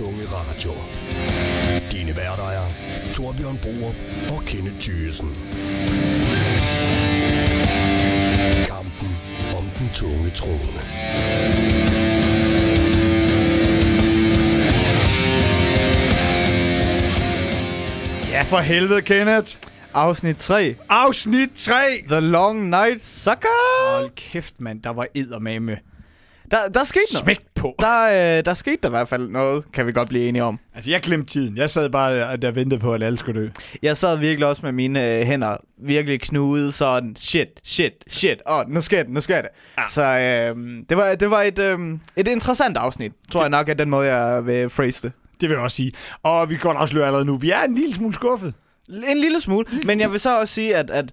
tunge radio. Dine værter er Torbjørn Boer og Kenneth Thyssen. Kampen om den tunge trone. Ja, for helvede, Kenneth. Afsnit 3. Afsnit 3. The Long Night Sucker. Hold kæft, mand. Der var eddermame. Der, der skete noget. Smæk på. Der, øh, der skete der i hvert fald noget, kan vi godt blive enige om. Altså, jeg glemte tiden. Jeg sad bare der og ventede på, at alle skulle dø. Jeg sad virkelig også med mine øh, hænder virkelig knudet sådan, shit, shit, shit, åh, oh, nu sker det, nu sker det. Ja. Så øh, det var, det var et, øh, et interessant afsnit, tror jeg nok, at den måde, jeg vil phrase det. Det vil jeg også sige. Og vi kan godt afsløre allerede nu. Vi er en lille smule skuffet. En lille smule, men jeg vil så også sige, at, at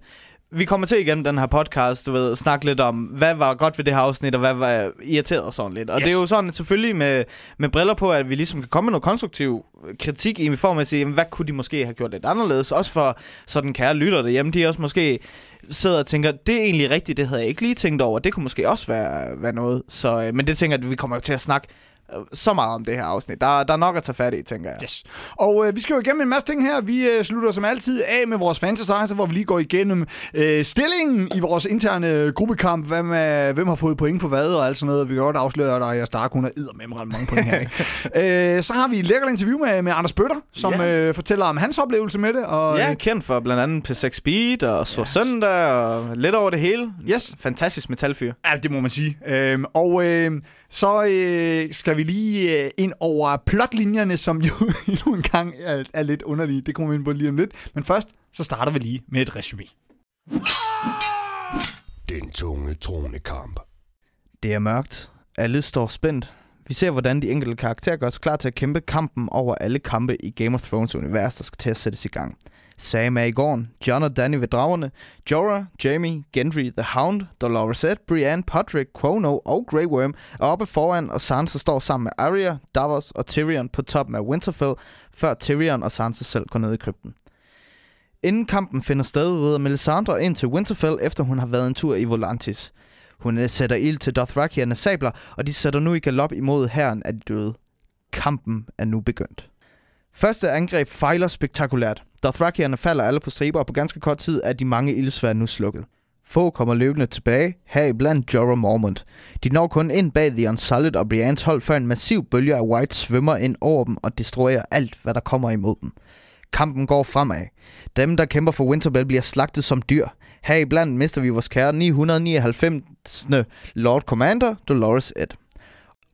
vi kommer til igennem den her podcast, du ved, snakke lidt om, hvad var godt ved det her afsnit, og hvad var irriteret sådan lidt. Og Yes. det er jo sådan selvfølgelig med, med briller på, at vi ligesom kan komme med noget konstruktiv kritik i form af at sige, jamen, hvad kunne de måske have gjort lidt anderledes? Også for sådan kære lytter derhjemme, de også måske sidder og tænker, det er egentlig rigtigt, det havde jeg ikke lige tænkt over. Det kunne måske også være, være noget. Så, øh, men det tænker jeg, at vi kommer jo til at snakke så meget om det her afsnit. Der, der er nok at tage fat i, tænker jeg. Yes. Og øh, vi skal jo igennem en masse ting her. Vi øh, slutter som altid af med vores fantasizer, hvor vi lige går igennem øh, stillingen i vores interne gruppekamp. Hvem, er, hvem har fået point for hvad og alt sådan noget. Vi kan godt afsløre, at Arias Stark, hun har med ret mange point her. Ikke? øh, så har vi et lækkert interview med, med Anders Bøtter, som Ja. øh, fortæller om hans oplevelse med det. Og, Ja, øh, kendt for blandt andet P6 Speed og Så Søndag og lidt over det hele. Yes. Fantastisk metalfyr. Ja, det må man sige. Øhm, og øh, så øh, skal vi lige øh, ind over plotlinjerne, som jo endnu en gang er, er lidt underlige. Det kommer vi ind på lige om lidt. Men først, så starter vi lige med et resume. Den tunge tronekamp. Det er mørkt. Alle står spændt. Vi ser, hvordan de enkelte karakterer gør sig klar til at kæmpe kampen over alle kampe i Game of Thrones univers, der skal til at sættes i gang. Sam er i gården, John og Danny ved dragerne, Jorah, Jamie, Gendry, The Hound, Dolores Brienne, Podrick, Quono og Grey Worm er oppe foran, og Sansa står sammen med Arya, Davos og Tyrion på toppen af Winterfell, før Tyrion og Sansa selv går ned i krypten. Inden kampen finder sted, rider Melisandre ind til Winterfell, efter hun har været en tur i Volantis. Hun øh, sætter ild til Dothrakiernes sabler, og de sætter nu i galop imod herren af de døde. Kampen er nu begyndt. Første angreb fejler spektakulært. Dothrakierne falder alle på striber, og på ganske kort tid er de mange ildsvær nu slukket. Få kommer løbende tilbage, heriblandt Jorah Mormont. De når kun ind bag The Unsullied og Brians hold, før en massiv bølge af White svømmer ind over dem og destruerer alt, hvad der kommer imod dem. Kampen går fremad. Dem, der kæmper for Winterfell, bliver slagtet som dyr. Heriblandt mister vi vores kære 999. Lord Commander, Dolores Ed.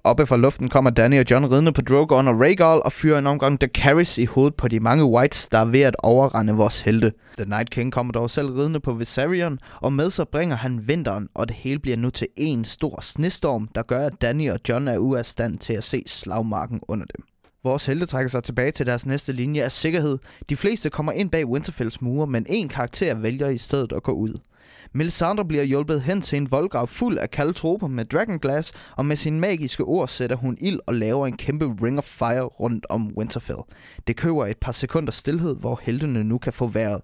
Oppe fra luften kommer Danny og John ridende på Drogon og Rhaegal og fyrer en omgang Daenerys i hovedet på de mange Whites, der er ved at overrende vores helte. The Night King kommer dog selv ridende på Viserion, og med sig bringer han vinteren, og det hele bliver nu til en stor snestorm, der gør, at Danny og John er ude af stand til at se slagmarken under dem. Vores helte trækker sig tilbage til deres næste linje af sikkerhed. De fleste kommer ind bag Winterfells mure, men en karakter vælger i stedet at gå ud. Melisandre bliver hjulpet hen til en voldgrav fuld af kaldtroper med Dragonglass, og med sine magiske ord sætter hun ild og laver en kæmpe ring of fire rundt om Winterfell. Det køber et par sekunder stillhed, hvor heltene nu kan få vejret.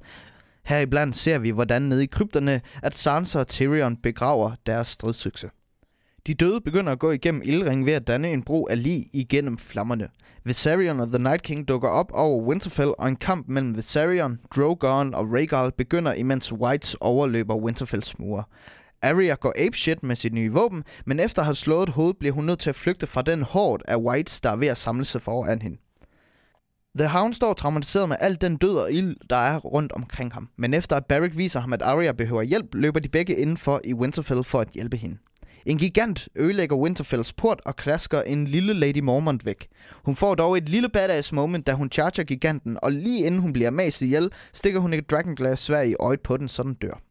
Heriblandt ser vi, hvordan nede i krypterne, at Sansa og Tyrion begraver deres stridsøkse. De døde begynder at gå igennem ildringen ved at danne en bro af lig igennem flammerne. Viserion og The Night King dukker op over Winterfell, og en kamp mellem Viserion, Drogon og Rhaegal begynder, imens Whites overløber Winterfells mure. Arya går apeshit med sit nye våben, men efter at have slået et hoved, bliver hun nødt til at flygte fra den hård af Whites, der er ved at samle sig foran hende. The Hound står traumatiseret med al den død og ild, der er rundt omkring ham. Men efter at Barrick viser ham, at Arya behøver hjælp, løber de begge indenfor i Winterfell for at hjælpe hende. En gigant ødelægger Winterfells port og klasker en lille Lady Mormont væk. Hun får dog et lille badass moment, da hun charger giganten, og lige inden hun bliver mast ihjel, stikker hun et Dragonglass svær i øjet på den, så den dør.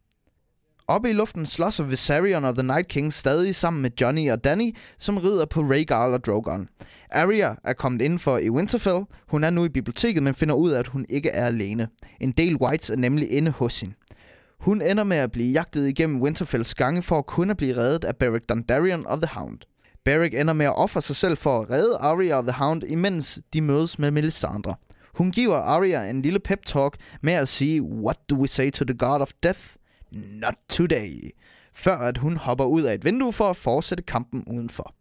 Oppe i luften slåsser Viserion og The Night King stadig sammen med Johnny og Danny, som rider på Rhaegal og Drogon. Arya er kommet indenfor i Winterfell. Hun er nu i biblioteket, men finder ud af, at hun ikke er alene. En del Whites er nemlig inde hos hende. Hun ender med at blive jagtet igennem Winterfells gange for at kun at blive reddet af Beric Dondarrion og The Hound. Beric ender med at ofre sig selv for at redde Arya og The Hound, imens de mødes med Melisandre. Hun giver Arya en lille pep talk med at sige, What do we say to the god of death? Not today. Før at hun hopper ud af et vindue for at fortsætte kampen udenfor.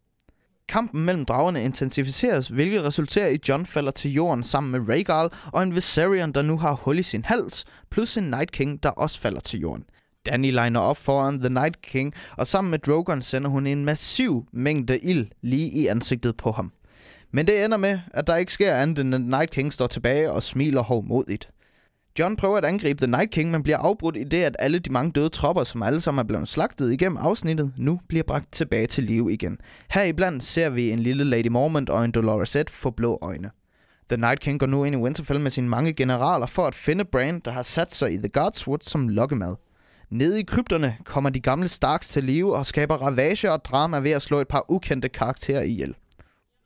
Kampen mellem dragerne intensificeres, hvilket resulterer i, at John falder til jorden sammen med Rhaegal og en Viserion, der nu har hul i sin hals, plus en Night King, der også falder til jorden. Danny liner op foran The Night King, og sammen med Drogon sender hun en massiv mængde ild lige i ansigtet på ham. Men det ender med, at der ikke sker andet end, at Night King står tilbage og smiler hovmodigt. John prøver at angribe The Night King, men bliver afbrudt i det, at alle de mange døde tropper, som alle sammen er blevet slagtet igennem afsnittet, nu bliver bragt tilbage til live igen. Heriblandt ser vi en lille Lady Mormont og en Dolores Ed få blå øjne. The Night King går nu ind i Winterfell med sine mange generaler for at finde Bran, der har sat sig i The Godswood som lokkemad. Nede i krypterne kommer de gamle Starks til live og skaber ravage og drama ved at slå et par ukendte karakterer ihjel.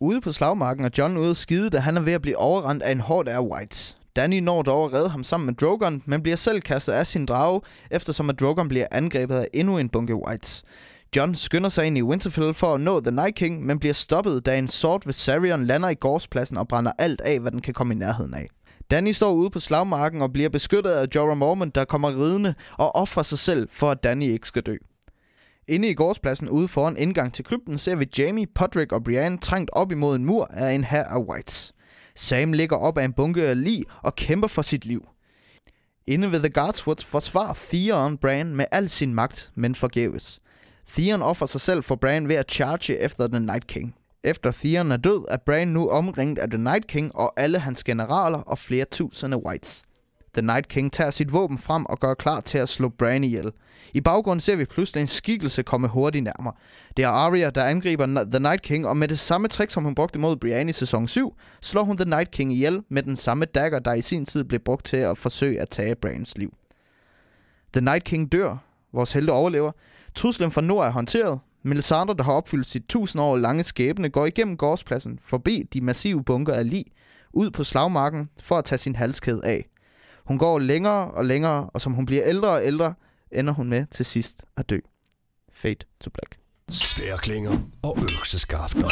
Ude på slagmarken er John ude at skide, da han er ved at blive overrendt af en hård af Whites. Danny når dog at redde ham sammen med Drogon, men bliver selv kastet af sin drage, eftersom at Drogon bliver angrebet af endnu en bunke Whites. John skynder sig ind i Winterfell for at nå The Night King, men bliver stoppet, da en sort Viserion lander i gårdspladsen og brænder alt af, hvad den kan komme i nærheden af. Danny står ude på slagmarken og bliver beskyttet af Jorah Mormont, der kommer ridende og offrer sig selv for, at Danny ikke skal dø. Inde i gårdspladsen ude foran indgang til krypten ser vi Jamie, Podrick og Brienne trængt op imod en mur af en her af Whites. Sam ligger op af en bunke af lig og kæmper for sit liv. Inde ved The Guardswoods forsvarer Theon Bran med al sin magt, men forgæves. Theon offer sig selv for Bran ved at charge efter The Night King. Efter Theon er død, er Bran nu omringet af The Night King og alle hans generaler og flere tusinde whites. The Night King tager sit våben frem og gør klar til at slå Bran ihjel. I baggrunden ser vi pludselig en skikkelse komme hurtigt nærmere. Det er Arya, der angriber The Night King, og med det samme trick, som hun brugte mod Brienne i sæson 7, slår hun The Night King ihjel med den samme dagger, der i sin tid blev brugt til at forsøge at tage Brans liv. The Night King dør. Vores helte overlever. Truslen fra nord er håndteret. Melisandre, der har opfyldt sit tusind år lange skæbne, går igennem gårdspladsen, forbi de massive bunker af lig, ud på slagmarken for at tage sin halskæde af. Hun går længere og længere, og som hun bliver ældre og ældre, ender hun med til sidst at dø. Fate to Black. Stærklinger og økseskafter.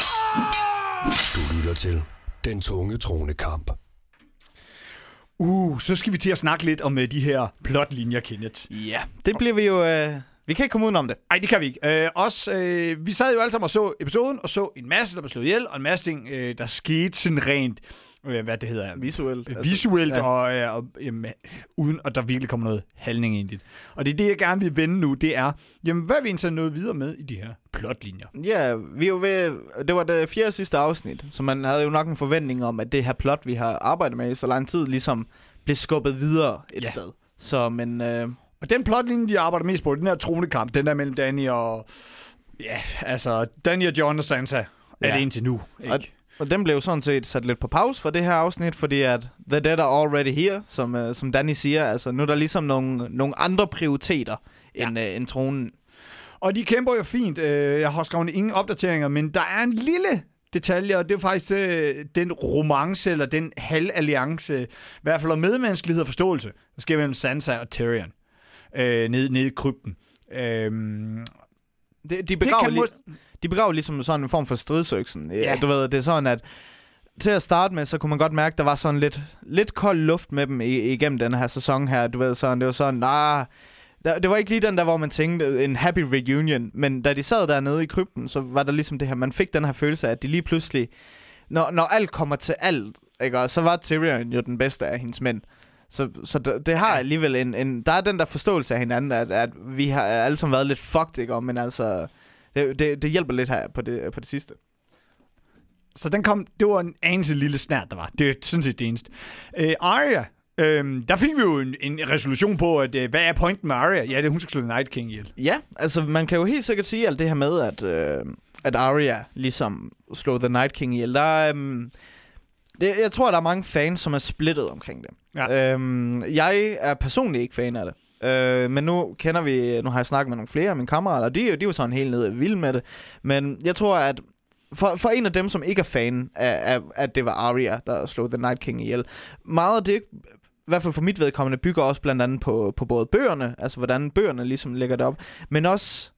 Du lytter til Den Tunge Tronekamp. Uh, så skal vi til at snakke lidt om uh, de her plotlinjer, Kenneth. Ja, det bliver vi jo... Øh, vi kan ikke komme udenom det. Nej, det kan vi ikke. Uh, os, uh, vi sad jo alle sammen og så episoden, og så en masse, der blev slået ihjel, og en masse ting, uh, der skete sådan rent øh, hvad det hedder. Visuelt. Øh, visuelt, altså, ja. og, øh, og jamen, uden at der virkelig kommer noget handling ind i det. Og det er det, jeg gerne vil vende nu, det er, jamen, hvad er vi egentlig nået videre med i de her plotlinjer? Ja, vi er jo ved, det var det fjerde sidste afsnit, så man havde jo nok en forventning om, at det her plot, vi har arbejdet med i så lang tid, ligesom blev skubbet videre et ja. sted. Så, men... Øh... Og den plotlinje, de arbejder mest på, den her tronekamp, den der mellem Danny og... Ja, altså, Danny og John og Sansa er ja. det indtil nu, ikke? Og og den blev sådan set sat lidt på pause for det her afsnit, fordi at The Dead are already here, som, uh, som Danny siger. Altså, nu er der ligesom nogle, nogle andre prioriteter ja. end, uh, end tronen. Og de kæmper jo fint. Øh, jeg har skrevet ingen opdateringer, men der er en lille detalje, og det er faktisk øh, den romance, eller den halvalliance, i hvert fald medmenneskelighed og forståelse, der sker mellem Sansa og Tyrion øh, nede, nede i krypten. Øh, det, de begraver det kan lige de begraver ligesom sådan en form for stridsøksen. Ja. Du ved, det er sådan, at til at starte med, så kunne man godt mærke, at der var sådan lidt, lidt kold luft med dem igennem den her sæson her. Du ved, sådan, det var sådan, nah, der, det var ikke lige den der, hvor man tænkte en happy reunion, men da de sad dernede i krypten, så var der ligesom det her, man fik den her følelse af, at de lige pludselig, når, når alt kommer til alt, ikke, så var Tyrion jo den bedste af hendes mænd. Så, så det, det har alligevel en, en, der er den der forståelse af hinanden, at, at vi har alle sammen været lidt fucked, ikke, men altså, det, det, det hjælper lidt her på det, på det sidste. Så den kom, det var en anelse lille snært, der var. Det er sådan set det eneste. Uh, Arya, Øhm, der fik vi jo en, en resolution på, at øh, hvad er pointen med Arya? Ja, det er, hun skal slå Night King ihjel. Ja, altså man kan jo helt sikkert sige alt det her med, at, øh, at Arya ligesom slog The Night King ihjel. Der er, øhm, det, jeg tror, der er mange fans, som er splittet omkring det. Ja. Øhm, jeg er personligt ikke fan af det. Øh, men nu kender vi, nu har jeg snakket med nogle flere af mine kammerater, og de, de er jo sådan helt nede vild med det. Men jeg tror, at for, for en af dem, som ikke er fan af, af, at det var Arya, der slog The Night King ihjel, meget af det, i hvert fald for mit vedkommende, bygger også blandt andet på, på både bøgerne, altså hvordan bøgerne ligesom lægger det op, men også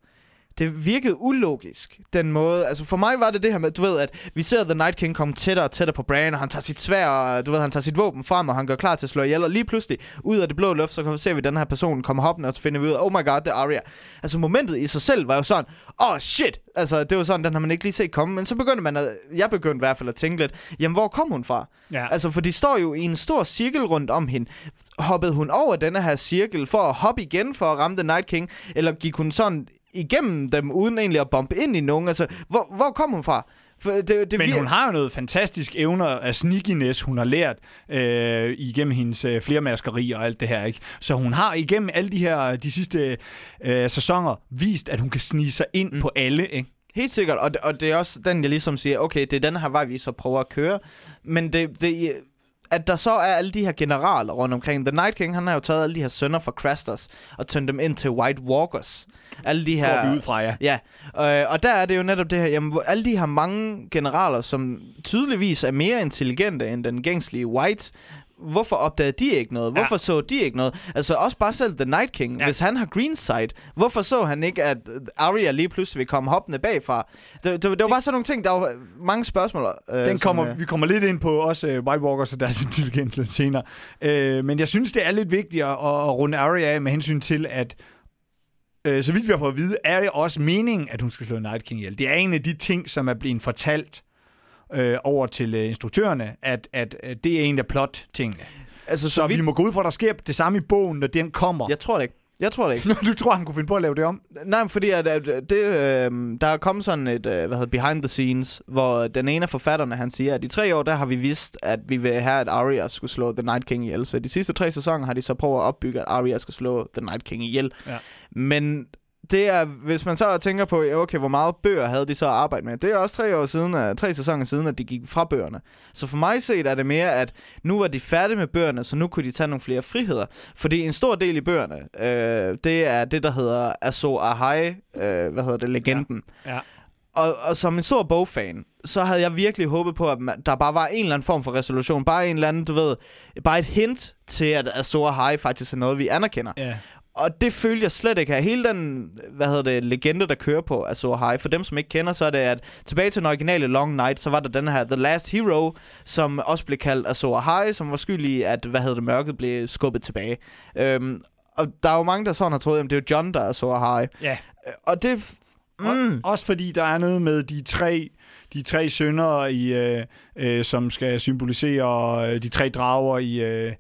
det virkede ulogisk, den måde. Altså for mig var det det her med, du ved, at vi ser The Night King komme tættere og tættere på Bran, og han tager sit svær, og du ved, han tager sit våben frem, og han gør klar til at slå ihjel, og lige pludselig, ud af det blå luft, så ser vi den her person komme hoppende, og så finder vi ud af, oh my god, det er Arya. Altså momentet i sig selv var jo sådan, oh shit, altså det var sådan, den har man ikke lige set komme, men så begyndte man, at, jeg begyndte i hvert fald at tænke lidt, jamen hvor kom hun fra? Ja. Altså for de står jo i en stor cirkel rundt om hende. Hoppede hun over denne her cirkel for at hoppe igen for at ramme The Night King, eller gik hun sådan igennem dem, uden egentlig at bombe ind i nogen? Altså, hvor, hvor kom hun fra? For det, det Men vir- hun har jo noget fantastisk evner af sneakiness, hun har lært øh, igennem hendes øh, flermaskeri og alt det her. ikke. Så hun har igennem alle de her de sidste øh, sæsoner vist, at hun kan snige sig ind mm. på alle. Ikke? Helt sikkert, og det, og det er også den, jeg ligesom siger, okay, det er den her vej, vi så prøver at køre. Men det, det, at der så er alle de her generaler rundt omkring. The Night King, han har jo taget alle de her sønner fra Crasters og tømt dem ind til White Walkers. Alle de her... Går vi ud fra, ja. Ja, øh, og der er det jo netop det her, jamen, alle de her mange generaler, som tydeligvis er mere intelligente end den gængslige White, hvorfor opdagede de ikke noget? Hvorfor ja. så de ikke noget? Altså også bare selv The Night King, ja. hvis han har green sight, hvorfor så han ikke, at Arya lige pludselig vil komme hoppende bagfra? Det, det, det var bare sådan nogle ting, der var mange spørgsmål. Øh, Den kommer, som, øh... Vi kommer lidt ind på også uh, White Walkers og deres intelligens lidt senere. Uh, men jeg synes, det er lidt vigtigt at, at runde Arya af med hensyn til, at uh, så vidt vi har fået at vide, er det også meningen, at hun skal slå Night King ihjel. Det er en af de ting, som er blevet fortalt øh, over til øh, instruktørerne, at, at, at det er en af plot-tingene. Altså, så, så vi... vi må gå ud fra, at der sker det samme i bogen, når den kommer. Jeg tror det ikke. Jeg tror det ikke. du tror, han kunne finde på at lave det om? Nej, fordi at, at det, øh, der er kommet sådan et, øh, hvad hedder behind the scenes, hvor den ene af forfatterne, han siger, at i tre år, der har vi vidst, at vi vil have, at Arya skulle slå The Night King ihjel. Så de sidste tre sæsoner har de så prøvet at opbygge, at Arya skal slå The Night King ihjel. Ja. Men det er, hvis man så tænker på, okay, hvor meget bøger havde de så at arbejde med. Det er også tre år siden, tre sæsoner siden, at de gik fra bøgerne. Så for mig set er det mere, at nu var de færdige med bøgerne, så nu kunne de tage nogle flere friheder. Fordi en stor del i bøgerne, øh, det er det, der hedder Azo Ahai, øh, hvad hedder det, legenden. Ja. ja. Og, og som en stor bogfan, så havde jeg virkelig håbet på, at man, der bare var en eller anden form for resolution. Bare en eller anden, du ved, bare et hint til, at Azor Ahai faktisk er noget, vi anerkender. Ja. Og det følger jeg slet ikke af. Hele den, hvad hedder det, legende, der kører på Azor High, for dem, som ikke kender, så er det, at tilbage til den originale Long Night, så var der den her The Last Hero, som også blev kaldt Azor High, som var skyld i, at, hvad hedder det, mørket blev skubbet tilbage. Øhm, og der er jo mange, der sådan har troet, at det er John, der er Azor High. Ja. Og det... Mm. Også fordi der er noget med de tre de tre sønner, i, øh, øh, som skal symbolisere øh, de tre drager i... Øh,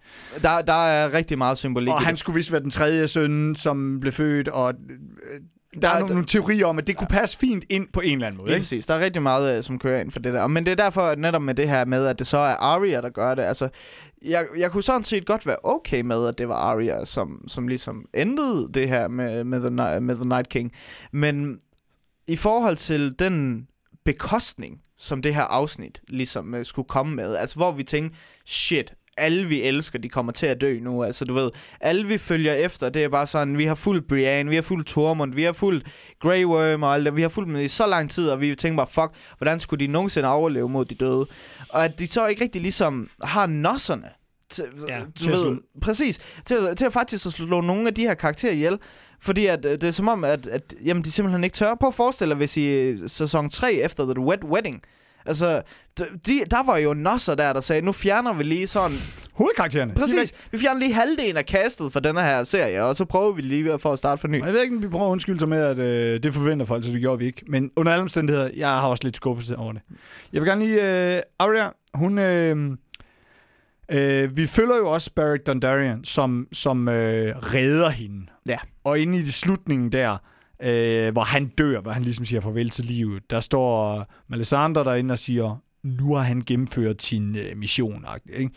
der, der er rigtig meget symbolik. Og han skulle vist være den tredje søn, som blev født, og øh, der, der er nogle, nogle teorier om, at det kunne passe fint ind på en eller anden måde. Ja, ikke? præcis. Der er rigtig meget, øh, som kører ind for det der. Men det er derfor at netop med det her med, at det så er Arya, der gør det. Altså, jeg, jeg kunne sådan set godt være okay med, at det var Arya, som, som ligesom endte det her med, med, the, med The Night King. Men i forhold til den bekostning, som det her afsnit ligesom uh, skulle komme med. Altså, hvor vi tænkte, shit, alle vi elsker, de kommer til at dø nu. Altså, du ved, alle vi følger efter, det er bare sådan, vi har fuldt Brian, vi har fuldt Tormund, vi har fuldt Grey Worm og alt det. Vi har fulgt dem i så lang tid, og vi tænker bare, fuck, hvordan skulle de nogensinde overleve mod de døde? Og at de så ikke rigtig ligesom har nosserne til, ja, du til ved, præcis, til, til at faktisk at slå nogle af de her karakterer ihjel. Fordi at, øh, det er som om, at, at jamen, de simpelthen ikke tør. på at forestille hvis i øh, sæson 3 efter The Wet Wedding, Altså, de, der var jo nosser der, der sagde, nu fjerner vi lige sådan... Hovedkaraktererne. Præcis. Vi fjerner lige halvdelen af kastet for denne her serie, og så prøver vi lige for at starte for ny. Jeg ved ikke, om vi prøver at undskylde sig med, at øh, det forventer folk, så det gjorde vi ikke. Men under alle omstændigheder, jeg har også lidt skuffelse over det. Jeg vil gerne lige... Øh, Arya, hun... Øh, Øh, vi følger jo også Beric Dondarrion, som, som øh, redder hende. Ja. Og inde i det slutningen der, øh, hvor han dør, hvor han ligesom siger farvel til livet, der står Melisandre derinde og siger, nu har han gennemført sin øh, mission. Ikke?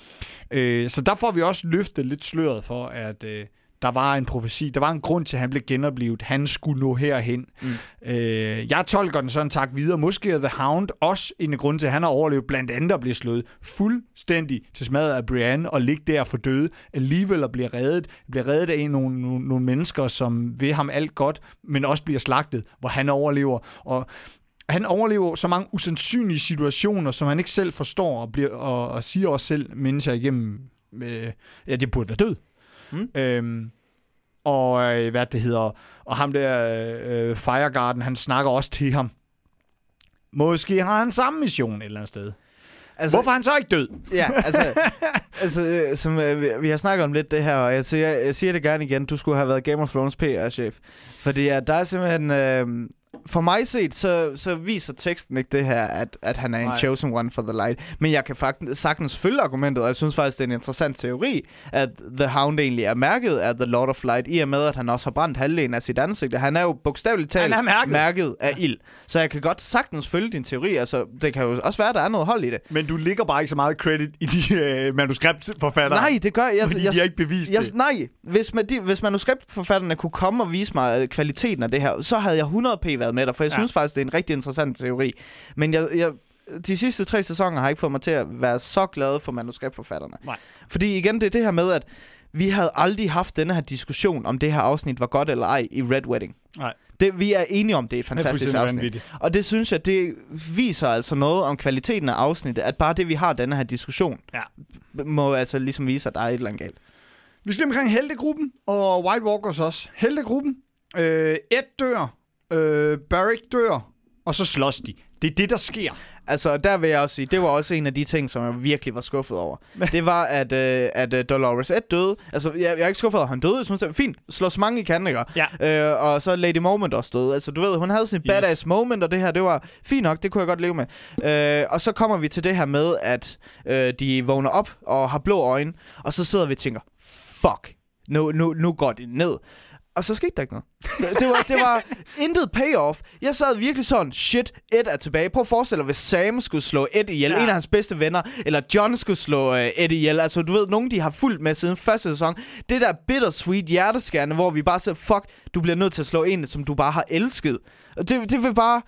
Øh, så der får vi også løftet lidt sløret for, at... Øh, der var en profesi, der var en grund til, at han blev genoplevet. Han skulle nå herhen. Mm. Øh, jeg tolker den sådan tak videre. Måske er The Hound også en grund til, at han har overlevet, blandt andet at blive slået fuldstændig til smadret af Brienne og ligge der for døde. Alligevel at blive reddet. Bliver reddet af nogle, nogle, nogle mennesker, som vil ham alt godt, men også bliver slagtet, hvor han overlever. Og han overlever så mange usandsynlige situationer, som han ikke selv forstår, og, bliver, og, og siger også selv, mens jeg igennem, øh, ja, det burde være død. Mm. Øhm, og øh, hvad det hedder, og ham der øh, Firegarden, han snakker også til ham. Måske har han samme mission et eller andet sted. Altså, Hvorfor er han så ikke død? Ja, altså, altså øh, som, øh, vi, vi har snakket om lidt det her, og jeg siger, jeg siger det gerne igen, du skulle have været Game of Thrones PR-chef. Fordi at der er simpelthen... Øh, for mig set, så, så viser teksten ikke det her, at, at han er en Nej. chosen one for the light. Men jeg kan faktisk sagtens følge argumentet, og jeg synes faktisk, det er en interessant teori, at The Hound egentlig er mærket af The Lord of Light, i og med, at han også har brændt halvdelen af sit ansigt. Han er jo bogstaveligt talt mærket. mærket af ild. Så jeg kan godt sagtens følge din teori. Altså, det kan jo også være, at der er noget hold i det. Men du ligger bare ikke så meget credit i de øh, manuskriptforfattere. Nej, det gør jeg. fordi jeg, de har ikke bevist jeg, det. Nej, hvis, man, de, hvis manuskriptforfatterne kunne komme og vise mig øh, kvaliteten af det her, så havde jeg 100p været med dig, for jeg Ja. synes faktisk, det er en rigtig interessant teori. Men jeg, jeg, de sidste tre sæsoner har ikke fået mig til at være så glad for manuskriptforfatterne. Nej. Fordi igen, det er det her med, at vi havde aldrig haft denne her diskussion, om det her afsnit var godt eller ej i Red Wedding. Nej. Det, vi er enige om, det er et Det er fantastisk afsnit. vanvittigt. Og det synes jeg, det viser altså noget om kvaliteten af afsnittet, at bare det, vi har denne her diskussion, Ja. må altså ligesom vise, at der er et eller andet galt. Vi skal omkring Heltegruppen og White Walkers også. Heltegruppen. Øh, Ed dør. Øh, Barrick dør. Og så slås de. Det er det, der sker. Altså, der vil jeg også sige, det var også en af de ting, som jeg virkelig var skuffet over. det var, at, øh, at øh, Dolores Ed døde. Altså, jeg, jeg er ikke skuffet over, han døde. Jeg synes, det var fint. Slås mange i kanter. Ja. Øh, og så Lady Moment også døde. Altså, du ved, hun havde sin Yes. badass moment, og det her, det var fint nok. Det kunne jeg godt leve med. Øh, og så kommer vi til det her med, at øh, de vågner op og har blå øjne. Og så sidder vi og tænker, fuck, nu, nu, nu går det ned. Og så skete der ikke noget. Det, var, det var intet payoff. Jeg sad virkelig sådan, shit, Ed er tilbage. Prøv at forestille dig, hvis Sam skulle slå Ed ihjel, Ja. en af hans bedste venner, eller John skulle slå uh, Ed ihjel. Altså, du ved, nogen de har fulgt med siden første sæson. Det der bittersweet hjerteskærende, hvor vi bare siger, fuck, du bliver nødt til at slå en, som du bare har elsket. Og Det, det vil bare...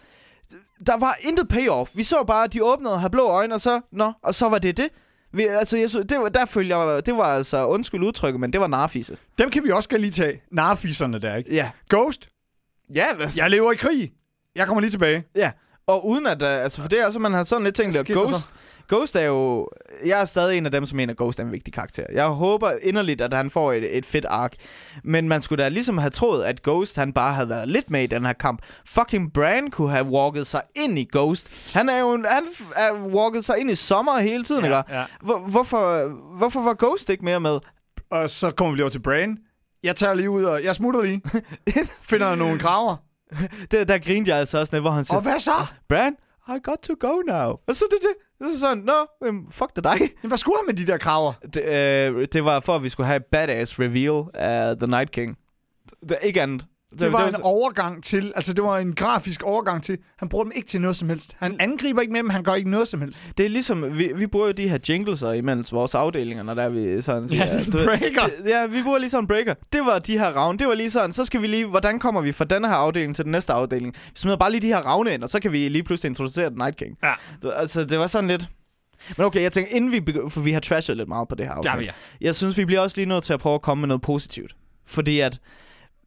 Der var intet payoff. Vi så bare, at de åbnede og havde blå øjne, og så, nå, og så var det det. Vi, altså, jeg, det var, der følte jeg, det var altså, undskyld udtrykket, men det var narfisse. Dem kan vi også godt lige tage. Narfisserne der, ikke? Ja. Ghost. Ja, hvad, Jeg lever i krig. Jeg kommer lige tilbage. Ja, og uden at, uh, altså for det er også, man har sådan lidt tænkt, at Ghost, Ghost er jo, jeg er stadig en af dem, som mener, at Ghost er en vigtig karakter. Jeg håber inderligt, at han får et, et fedt ark, men man skulle da ligesom have troet, at Ghost, han bare havde været lidt med i den her kamp. Fucking Bran kunne have walket sig ind i Ghost. Han er jo, en, han er walket sig ind i sommer hele tiden, ja, ikke? ja. Hvor, hvorfor, hvorfor var Ghost ikke mere med? Og så kommer vi lige over til Brain. Jeg tager lige ud, og jeg smutter lige. Finder nogle kraver. Det, der grinede jeg altså også, lidt, hvor han siger, Og hvad så? Bran, I got to go now. Og så det, det, det er sådan, nå, øhm, fuck det dig. Jamen, Hvad skulle han med de der kraver? Det, øh, det var for, at vi skulle have et badass reveal af The Night King. Det, ikke andet. Det var en overgang til, altså det var en grafisk overgang til, han bruger dem ikke til noget som helst. Han angriber ikke med dem, han gør ikke noget som helst. det er ligesom, vi, vi bruger jo de her jingles imellem vores afdelinger, når der er vi sådan Ja, det er ved, breaker. Det, ja, vi bruger lige sådan en breaker. Det var de her ravne. Det var lige sådan, så skal vi lige, hvordan kommer vi fra denne her afdeling til den næste afdeling? Vi smider bare lige de her ravne ind, og så kan vi lige pludselig introducere The Night King. Ja. Det, altså, det var sådan lidt... Men okay, jeg tænker, inden vi begynder, for vi har trashet lidt meget på det her afsnit. Vi, ja. Jeg synes, vi bliver også lige nødt til at prøve at komme med noget positivt. Fordi at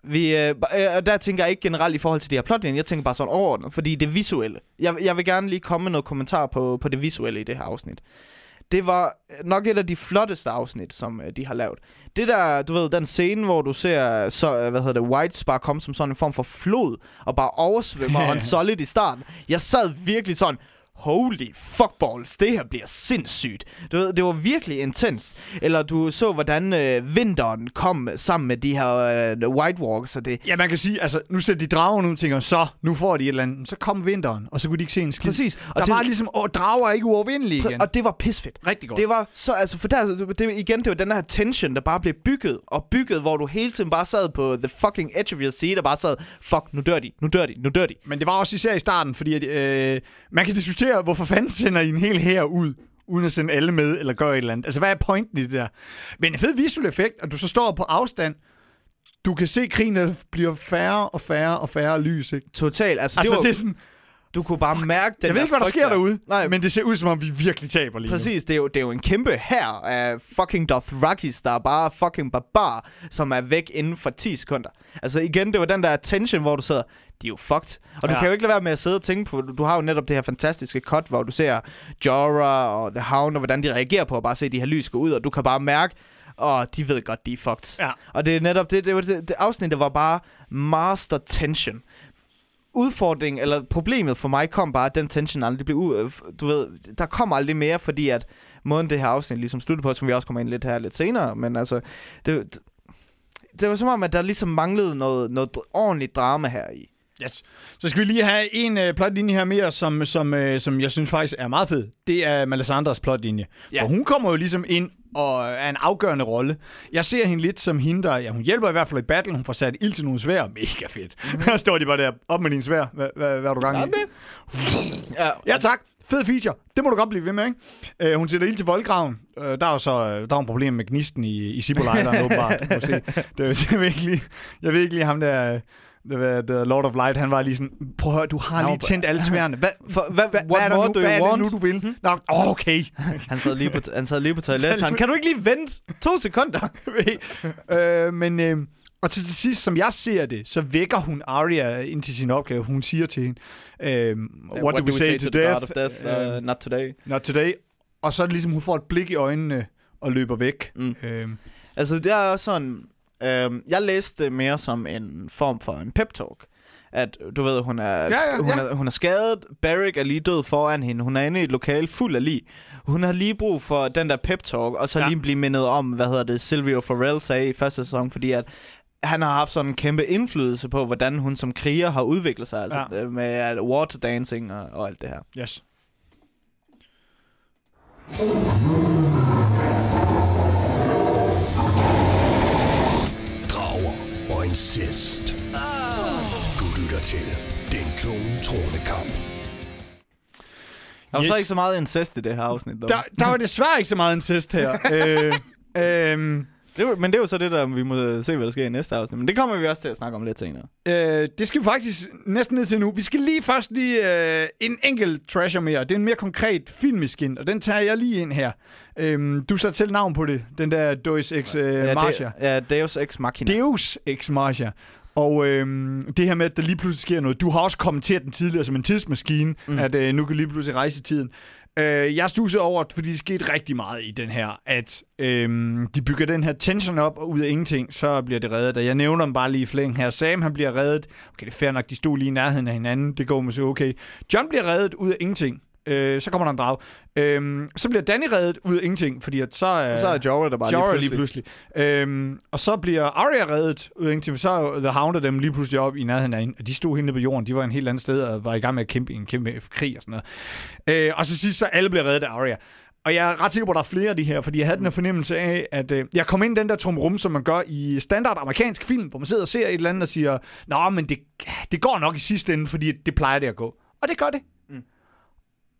vi, øh, øh, og der tænker jeg ikke generelt i forhold til de her plotlinjer, jeg tænker bare sådan overordnet, fordi det visuelle. Jeg, jeg vil gerne lige komme med noget kommentar på, på det visuelle i det her afsnit. Det var nok et af de flotteste afsnit, som øh, de har lavet. Det der, du ved, den scene, hvor du ser, så, øh, hvad hedder det, Whites bare komme som sådan en form for flod, og bare oversvømmer Unsolid i starten. Jeg sad virkelig sådan, holy fuckballs, det her bliver sindssygt. Du ved, det var virkelig intens. Eller du så, hvordan øh, vinteren kom sammen med de her øh, White Walkers, og det... Ja, man kan sige, altså, nu sætter de dragen ud og tænker, så, nu får de et eller andet. Så kom vinteren, og så kunne de ikke se en skid. Præcis. Og der var ligesom, åh, drager er ikke uovervindelige igen. Og det var pisfedt. Rigtig godt. Det var så, altså, for der, det, igen, det var den her tension, der bare blev bygget og bygget, hvor du hele tiden bare sad på the fucking edge of your seat og bare sad, fuck, nu dør de, nu dør de, nu dør de. Men det var også især i starten, fordi at, øh, man kan diskutere, hvorfor fanden sender I en hel her ud, uden at sende alle med, eller gøre et eller andet. Altså, hvad er pointen i det der? Men en fed visuel effekt, at du så står på afstand, du kan se krigen, der bliver færre og færre og færre lys, ikke? Total, altså, Altså, det var, det er sådan, du kunne bare mærke den jeg ved ikke, hvad der sker derude, Nej, men det ser ud, som om vi virkelig taber lige nu. Præcis, det er, jo, det er jo en kæmpe her af fucking Dothrakis, der er bare fucking barbar, som er væk inden for 10 sekunder. Altså igen, det var den der tension, hvor du sidder, de er jo fucked. Og du Ja. kan jo ikke lade være med at sidde og tænke på, du har jo netop det her fantastiske cut, hvor du ser Jorah og The Hound, og hvordan de reagerer på at bare se de her lys gå ud, og du kan bare mærke, og de ved godt, de er fucked. Ja. Og det er netop det, det, var det, det afsnit, der var bare master tension. Udfordringen, eller problemet for mig kom bare, at den tension aldrig blev ud. øh, Du ved, der kom aldrig mere, fordi at måden det her afsnit ligesom sluttede på, som vi også kommer ind lidt her lidt senere, men altså, det, det, var som om, at der ligesom manglede noget, noget ordentligt drama her i. Yes. Så skal vi lige have en uh, plotlinje her mere, som, som, uh, som jeg synes faktisk er meget fed. Det er Melisandres plotlinje. Ja. For hun kommer jo ligesom ind og er en afgørende rolle. Jeg ser hende lidt som hende, der... Ja, hun hjælper i hvert fald i battle. Hun får sat ild til nogle svær. Mega fedt. Der står de bare der. Op med din svær. Hvad, hvad, du gang i? Ja, Ja, tak. Fed feature. Det må du godt blive ved med, ikke? Uh, hun sætter ild til voldgraven. Uh, der er jo så uh, der er en problem med gnisten i, i Sibolejleren, åbenbart. Du se. Det, det, jeg, ved ikke lige, jeg ved ikke lige ham der... The Lord of Light, han var lige sådan, prøv at høre, du har lige tændt alle sværene. Hvad, For, hvad, hvad, what hvad er der nu, hvad er det nu, du vil? Nå, okay. Han sad lige på, han sad lige på toilettet. Han, kan du ikke lige vente to sekunder? øh, men, øh, og til, til sidst, som jeg ser det, så vækker hun Arya ind til sin opgave. Hun siger til hende, øh, what, do we say, to, the death? God of death? Uh, Øh, not today. not today. Og så er det ligesom, hun får et blik i øjnene og løber væk. Mm. Øh, Altså, det er også sådan... Øhm, jeg læste det mere som en form for en pep-talk. At, du ved, hun er, ja, hun, ja. Er, hun er skadet. Barrick er lige død foran hende. Hun er inde i et lokal fuld af lig. Hun har lige brug for den der pep-talk, og så Ja. ja. lige blive mindet om, hvad hedder det, Silvio Farrell sagde i første sæson, fordi at han har haft sådan en kæmpe indflydelse på, hvordan hun som kriger har udviklet sig, altså Ja. ja. med at water dancing og, og alt det her. yes. Og incest. Du lytter til Den tunge tronekamp. Der var yes. Yes. så ikke så meget incest i det her afsnit, dog. Der, der var desværre ikke så meget incest her. øh, øh, Det, var- men det er jo så det, der vi må se, hvad der sker i næste afsnit. Men det kommer vi også til at snakke om lidt senere. Øh, det skal vi faktisk næsten ned til nu. Vi skal lige først lige øh, en enkelt trasher mere. Det er en mere konkret filmiskin, og den tager jeg lige ind her. Øhm, du satte selv navn på det, den der Deus Ex øh, ja, Marcia. Det, ja, Deus Ex Machina. Deus Ex Marcia. Og øhm, det her med, at der lige pludselig sker noget. Du har også kommenteret den tidligere som en tidsmaskine. Mm. at øh, nu kan lige pludselig rejse i tiden. Øh, jeg stussede over, fordi det skete rigtig meget i den her, at øh, de bygger den her tension op, og ud af ingenting, så bliver det reddet. Og jeg nævner dem bare lige i flæng her. Sam, han bliver reddet. Okay, det er fair nok, de stod lige i nærheden af hinanden. Det går måske okay. John bliver reddet ud af ingenting. Øh, så kommer der en drag. Øh, så bliver Danny reddet ud af ingenting, fordi at så er... så er Jorah der bare Jorah lige pludselig. lige pludselig. Øhm, og så bliver Arya reddet ud af ingenting, så er The Hound dem lige pludselig op i nærheden af hende. Og de stod henne på jorden, de var en helt andet sted og var i gang med at kæmpe i en kæmpe krig og sådan noget. Øh, og så sidst så alle bliver reddet af Arya. Og jeg er ret sikker på, at der er flere af de her, fordi jeg havde den her fornemmelse af, at øh, jeg kom ind i den der trumrum, som man gør i standard amerikansk film, hvor man sidder og ser et eller andet og siger, Nå, men det, det går nok i sidste ende, fordi det plejer det at gå. Og det gør det.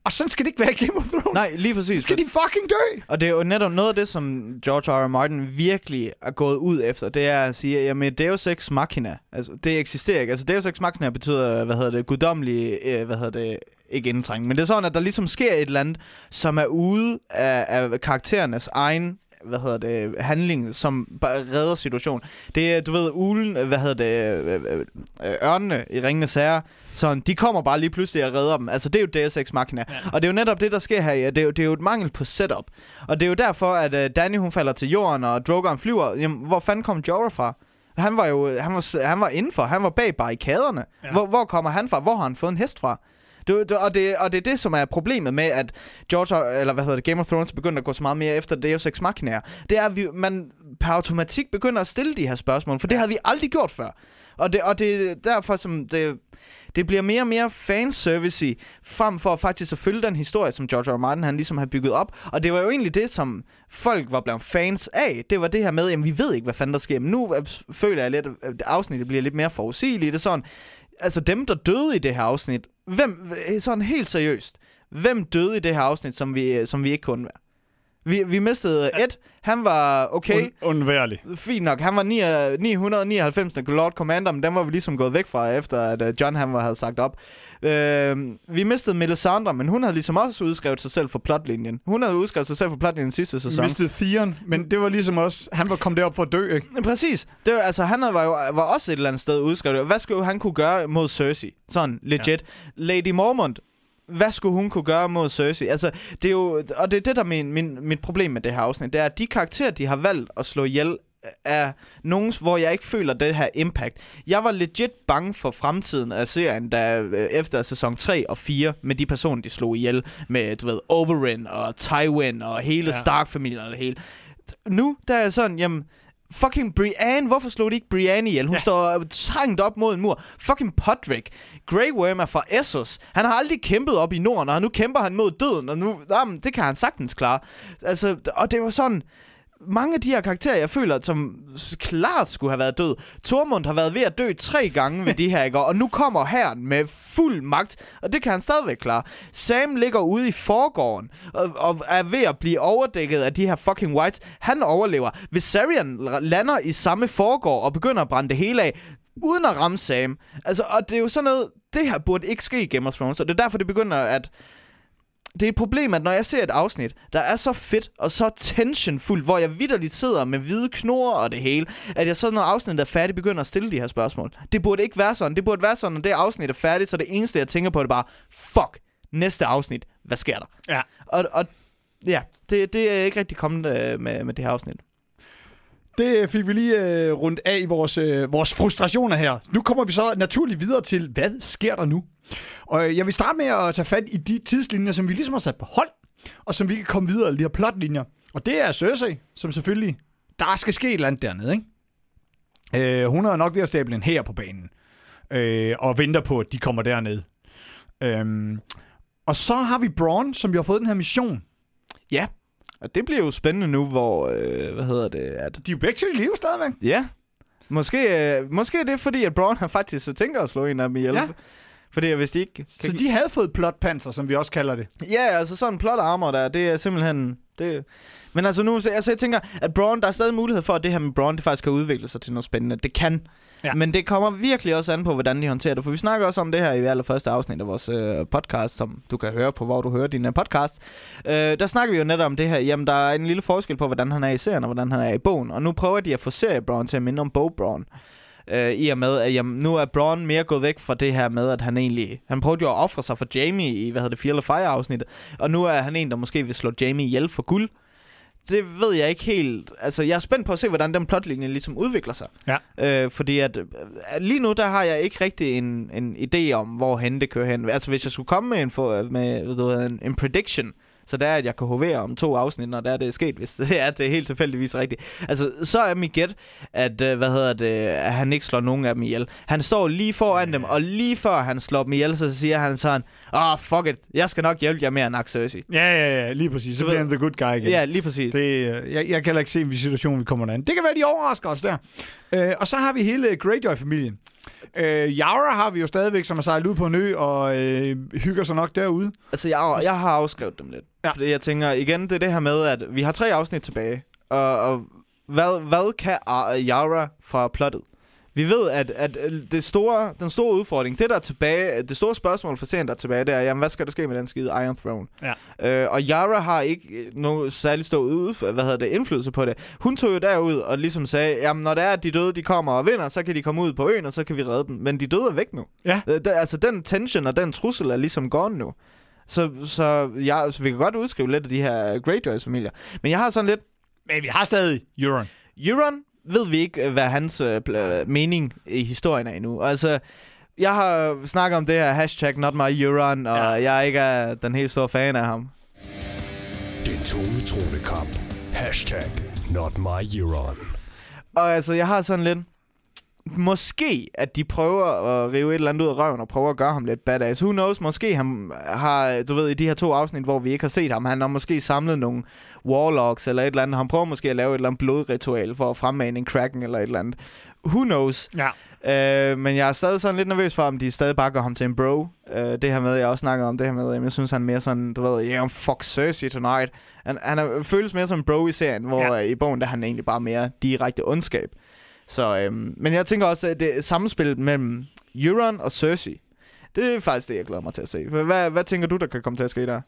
Og sådan skal det ikke være i Game of Thrones. Nej, lige præcis. Skal de fucking dø? Og det er jo netop noget af det, som George R. R. Martin virkelig er gået ud efter, det er at sige, jamen Deus Ex Machina, altså det eksisterer ikke. Altså Deus Ex Machina betyder, hvad hedder det, guddommelig, øh, hvad hedder det, ikke indtrængning, men det er sådan, at der ligesom sker et eller andet, som er ude af, af karakterernes egen hvad hedder det, handling, som bare redder situationen. Det er, du ved, ulen, hvad hedder det, øh, øh, ørnene i Ringende Sager, sådan, de kommer bare lige pludselig og redder dem. Altså, det er jo Deus Ex Machina. Ja. Og det er jo netop det, der sker her. Ja. Det, er jo, det er jo et mangel på setup. Og det er jo derfor, at uh, Danny, hun falder til jorden, og Drogon flyver. Jamen, hvor fanden kom Jorah fra? Han var jo han var, han var indenfor. Han var bag barrikaderne. Ja. Hvor, hvor kommer han fra? Hvor har han fået en hest fra? Det, det, og, det, og det er det, som er problemet med, at George, eller hvad hedder det, Game of Thrones begynder at gå så meget mere efter Deus Ex Machina. Det er, at vi, man per automatik begynder at stille de her spørgsmål, for det havde vi aldrig gjort før. Og det, og det er derfor, som det, det bliver mere og mere fanservice frem for faktisk at følge den historie, som George R. R. Martin han ligesom har bygget op. Og det var jo egentlig det, som folk var blevet fans af. Det var det her med, at vi ved ikke, hvad fanden der sker. Men nu øh, føler jeg lidt, at øh, afsnittet bliver lidt mere forudsigeligt. Det er sådan, altså dem, der døde i det her afsnit, hvem, øh, sådan helt seriøst, hvem døde i det her afsnit, som vi, som vi ikke kunne være? Vi, vi mistede Ed. Han var okay. Un- undværlig. Fint nok. Han var 9, 999. Lord Commander, men den var vi ligesom gået væk fra, efter at uh, John han var, havde sagt op. Uh, vi mistede Melisandre, men hun havde ligesom også udskrevet sig selv for plotlinjen. Hun havde udskrevet sig selv for plotlinjen sidste sæson. mistede Theon, men det var ligesom også, han var kommet derop for at dø, ikke? Præcis. Det var, altså, han var jo var også et eller andet sted udskrevet. Hvad skulle han kunne gøre mod Cersei? Sådan, legit. Ja. Lady Mormont hvad skulle hun kunne gøre mod Cersei? Altså, det er jo, og det er det, der er min, min, mit problem med det her afsnit, det er, at de karakterer, de har valgt at slå ihjel, er nogen, hvor jeg ikke føler det her impact. Jeg var legit bange for fremtiden af serien, da øh, efter sæson 3 og 4, med de personer, de slog ihjel, med, du ved, Oberyn og Tywin og hele Ja. ja. Stark-familien og det hele. Nu, der er jeg sådan, jamen, Fucking Brienne, hvorfor slog de ikke Brienne ihjel? Hun Ja. står trængt op mod en mur. Fucking Podrick. Grey Worm er fra Essos. Han har aldrig kæmpet op i Norden, og nu kæmper han mod døden, og nu, jamen, det kan han sagtens klare. Altså, og det var sådan, mange af de her karakterer, jeg føler, som klart skulle have været død. Tormund har været ved at dø tre gange ved de her, ikke? Og nu kommer herren med fuld magt, og det kan han stadigvæk klare. Sam ligger ude i forgården, og, og er ved at blive overdækket af de her fucking whites. Han overlever. Viserion lander i samme forgård og begynder at brænde det hele af, uden at ramme Sam. Altså, og det er jo sådan noget, det her burde ikke ske i Game of Thrones, og det er derfor, det begynder at det er et problem, at når jeg ser et afsnit, der er så fedt og så tensionfuldt, hvor jeg vidderligt sidder med hvide knurrer og det hele, at jeg så når afsnittet er færdigt, begynder at stille de her spørgsmål. Det burde ikke være sådan. Det burde være sådan, når det afsnit er færdigt, så det eneste, jeg tænker på, det er bare, fuck, næste afsnit, hvad sker der? Ja. Og, og ja, det, det er ikke rigtig kommet øh, med, med det her afsnit. Det fik vi lige øh, rundt af i vores, øh, vores frustrationer her. Nu kommer vi så naturligt videre til, hvad sker der nu? Og øh, jeg vil starte med at tage fat i de tidslinjer, som vi ligesom har sat på hold, og som vi kan komme videre, de her plotlinjer. Og det er Cersei, som selvfølgelig, der skal ske et eller andet dernede, ikke? Øh, hun er nok ved at stable en her på banen, øh, og venter på, at de kommer derned. Øhm, og så har vi Braun, som jo har fået den her mission. Ja, og det bliver jo spændende nu, hvor, øh, hvad hedder det, at De er jo begge til i live stadigvæk. Ja. Måske, øh, måske er det fordi, at Braun har faktisk så tænker at slå en af dem ihjel. Ja. Fordi hvis de ikke... Kan Så de havde fået plotpanser, som vi også kalder det. Ja, altså sådan en plot armor der, det er simpelthen... Det... Men altså nu, så- altså jeg tænker, at Braun, der er stadig mulighed for, at det her med Braun, det faktisk kan udvikle sig til noget spændende. Det kan. Ja. Men det kommer virkelig også an på, hvordan de håndterer det. For vi snakker også om det her i allerførste afsnit af vores øh, podcast, som du kan høre på, hvor du hører din øh, podcast. Øh, der snakker vi jo netop om det her. Jamen, der er en lille forskel på, hvordan han er i serien, og hvordan han er i bogen. Og nu prøver de at få seriebrawn til at minde om bog Øh, I og med, at jamen, nu er Braun mere gået væk fra det her med, at han egentlig... Han prøvede jo at ofre sig for Jamie i, hvad hedder det, Fear of Fire afsnittet. Og nu er han en, der måske vil slå Jamie ihjel for guld. Det ved jeg ikke helt. Altså, jeg er spændt på at se, hvordan den plotlinje ligesom udvikler sig. Ja. Øh, fordi at, øh, lige nu, der har jeg ikke rigtig en, en idé om, hvor hen det kører hen. Altså, hvis jeg skulle komme med en, for, med, ved du, en, en prediction, så det er, at jeg kan hovere om to afsnit, når det er, det er sket, hvis det er, er helt tilfældigvis rigtigt. Altså, så er mit gæt, at, øh, hvad hedder det, at han ikke slår nogen af dem ihjel. Han står lige foran dem, og lige før han slår dem ihjel, så siger han sådan, åh, oh, fuck it, jeg skal nok hjælpe jer med at nakke Cersei. Ja, ja, ja, lige præcis. Så bliver han the good guy igen. Ja, lige præcis. Det, øh, jeg, jeg kan heller ikke se, hvilken situation vi kommer derhen. Det kan være, de overrasker os der. Øh, og så har vi hele Greyjoy-familien. Øh, Yara har vi jo stadigvæk, som er sejlet ud på en ø og øh, hygger sig nok derude. Altså, jeg, jeg har afskrevet dem lidt. Ja. Fordi jeg tænker, igen, det er det her med, at vi har tre afsnit tilbage. Og, og hvad, hvad kan Ar- Yara fra plottet? Vi ved, at, at det store, den store udfordring, det der er tilbage, det store spørgsmål for serien, der er tilbage, det er, jamen, hvad skal der ske med den skide Iron Throne? Ja. Øh, og Yara har ikke noget særligt stor ud, hvad hedder det, indflydelse på det. Hun tog jo derud og ligesom sagde, jamen når det er, at de døde, de kommer og vinder, så kan de komme ud på øen, og så kan vi redde dem. Men de døde er væk nu. Ja. Øh, der, altså den tension og den trussel er ligesom gone nu. Så, så, ja, så vi kan godt udskrive lidt af de her Greyjoys familier. Men jeg har sådan lidt, Men vi har stadig Euron. Euron ved vi ikke, øh, hvad hans øh, øh, mening i historien er endnu. Altså, jeg har snakket om det her hashtag not my Euron, og Ja. jeg ikke er den helt store fan af ham. Den tonetrone kamp. Hashtag not my Euron. Og altså, jeg har sådan lidt... Måske, at de prøver at rive et eller andet ud af røven og prøver at gøre ham lidt badass. Who knows? Måske han har, du ved, i de her to afsnit, hvor vi ikke har set ham, han har måske samlet nogle warlocks eller et eller andet. Han prøver måske at lave et eller andet blodritual for at fremmane en kraken eller et eller andet. Who knows? Ja. Øh, men jeg er stadig sådan lidt nervøs for, om de stadig bare gør ham til en bro. Øh, det her med, jeg også snakker om det her med, jeg synes, han er mere sådan, du ved, yeah, fuck Cersei tonight. Han, han er, føles mere som en bro i serien, hvor ja. i bogen, der er han egentlig bare mere direkte ondskab. Så, øhm, men jeg tænker også, at det samspil mellem Euron og Cersei, det er faktisk det, jeg glæder mig til at se. Hvad, hvad tænker du, der kan komme til at ske der?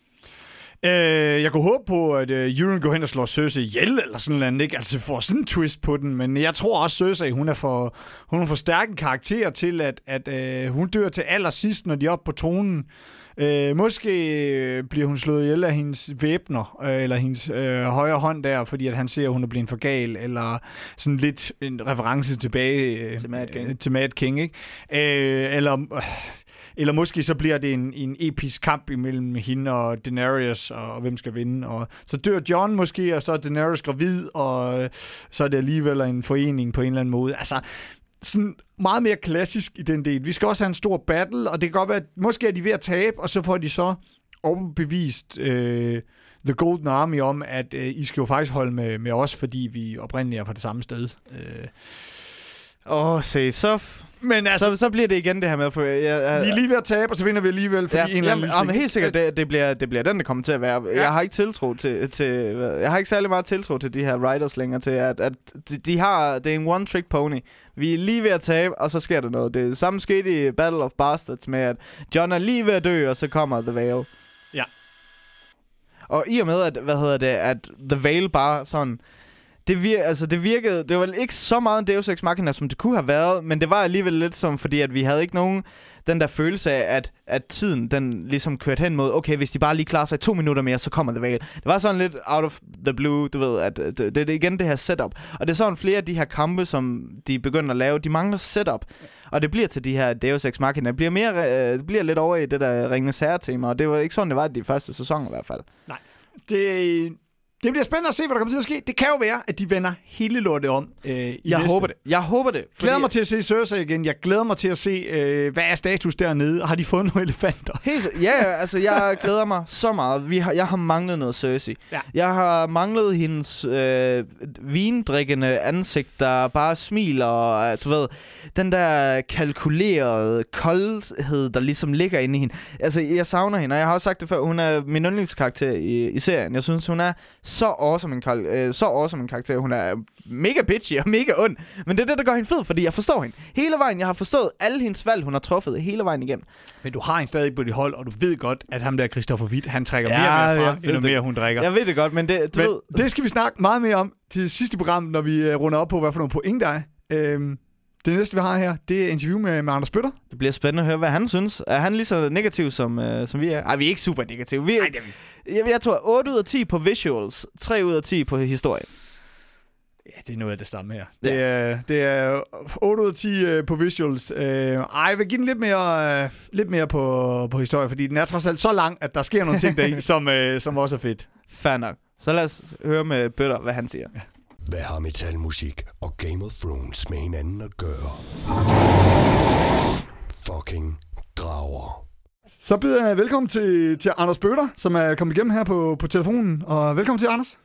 Øh, jeg kunne håbe på, at øh, Euron går hen og slår Cersei ihjel, eller sådan noget, ikke? Altså får sådan en twist på den, men jeg tror også, Cersei, hun er for, hun er for stærk en karakter til, at, at øh, hun dør til allersidst, når de er oppe på tronen. Øh, måske bliver hun slået ihjel af hendes væbner, øh, eller hendes øh, højre hånd der, fordi at han ser, at hun er blevet for gal, eller sådan lidt en reference tilbage øh, Til Mad King. Øh, til Mad King ikke? Øh, eller... Øh, eller måske så bliver det en, en episk kamp imellem hende og Daenerys, og, og hvem skal vinde. Og så dør John måske, og så er Daenerys gravid, og øh, så er det alligevel en forening på en eller anden måde. Altså, sådan meget mere klassisk i den del. Vi skal også have en stor battle, og det kan godt være, at måske er de ved at tabe, og så får de så overbevist øh, The Golden Army om, at øh, I skal jo faktisk holde med, med os, fordi vi oprindeligt er fra det samme sted. Øh. Åh, se, så, men altså, så, så bliver det igen det her med at få... Jeg, jeg, vi er lige ved at tabe, og så vinder vi alligevel, fordi Ja, en eller anden jamen, jamen, helt sikkert, det, det, bliver, det bliver den, der kommer til at være. Ja. Jeg har ikke tiltro til, til... Jeg har ikke særlig meget tiltro til de her writers længere til, at, at de, de har... Det er en one-trick pony. Vi er lige ved at tabe, og så sker der noget. Det samme skete i Battle of Bastards med, at John er lige ved at dø, og så kommer The Veil. Ja. Og i og med, at, hvad hedder det, at The Veil bare sådan... Det, vir, altså det virkede, det var ikke så meget en Deus Ex Machina, som det kunne have været, men det var alligevel lidt som, fordi at vi havde ikke nogen, den der følelse af, at, at tiden, den ligesom kørte hen mod, okay, hvis de bare lige klarer sig to minutter mere, så kommer det væk. Det var sådan lidt out of the blue, du ved, at det, det, det er igen det her setup. Og det er sådan flere af de her kampe, som de begynder at lave, de mangler setup. Og det bliver til de her Deus Ex Machina. Det bliver, mere, øh, det bliver lidt over i det der Ringens Herre-tema, og det var ikke sådan, det var i de første sæsoner i hvert fald. Nej. Det, det bliver spændende at se, hvad der kommer til at ske. Det kan jo være, at de vender hele lortet om øh, i Jeg næste. håber det. Jeg håber det. Jeg glæder mig til at se Cersei igen. Jeg glæder mig til at se, øh, hvad er status dernede. Har de fået nogle elefanter? Helt, ja, ja, altså jeg glæder mig så meget. Vi har, jeg har manglet noget Cersei. Ja. Jeg har manglet hendes øh, vindrikkende ansigt, der bare smiler, og øh, du ved, den der kalkulerede koldhed, der ligesom ligger inde i hende. Altså, jeg savner hende, og jeg har også sagt det før, hun er min yndlingskarakter i, i serien. Jeg synes, hun er så awesome en, øh, så awesome en karakter. Hun er mega bitchy og mega ond, men det er det, der gør hende fed, fordi jeg forstår hende. Hele vejen, jeg har forstået alle hendes valg, hun har truffet hele vejen igennem. Men du har en stadig på dit hold, og du ved godt, at ham der Christopher Witt, han trækker Ja, mere jeg fra, endnu det. mere hun drikker. Jeg ved det godt, men det, du Men ved... det skal vi snakke meget mere om til sidste program, når vi øh, runder op på, hvad for nogle point der er. Øhm, det næste, vi har her, det er interview med, med Anders Bøtter. Det bliver spændende at høre, hvad han synes. Er han lige så negativ, som, øh, som vi er? Ej, vi er ikke super negative. Vi er, det er vi. jeg, jeg tror 8 ud af 10 på visuals, 3 ud af 10 på historie. Ja, det er noget af det samme her. Det, er, det er 8 ud af 10 øh, på visuals. Øh, ej, jeg vil give den lidt mere, øh, lidt mere på, på historie, fordi den er trods alt så lang, at der sker nogle ting deri, som, øh, som også er fedt. Fair nok. Så lad os høre med Bøtter, hvad han siger. Hvad har metalmusik og Game of Thrones med hinanden at gøre? Fucking drager. Så byder jeg velkommen til, til Anders Bøtter, som er kommet igennem her på, på telefonen. Og velkommen til, Anders.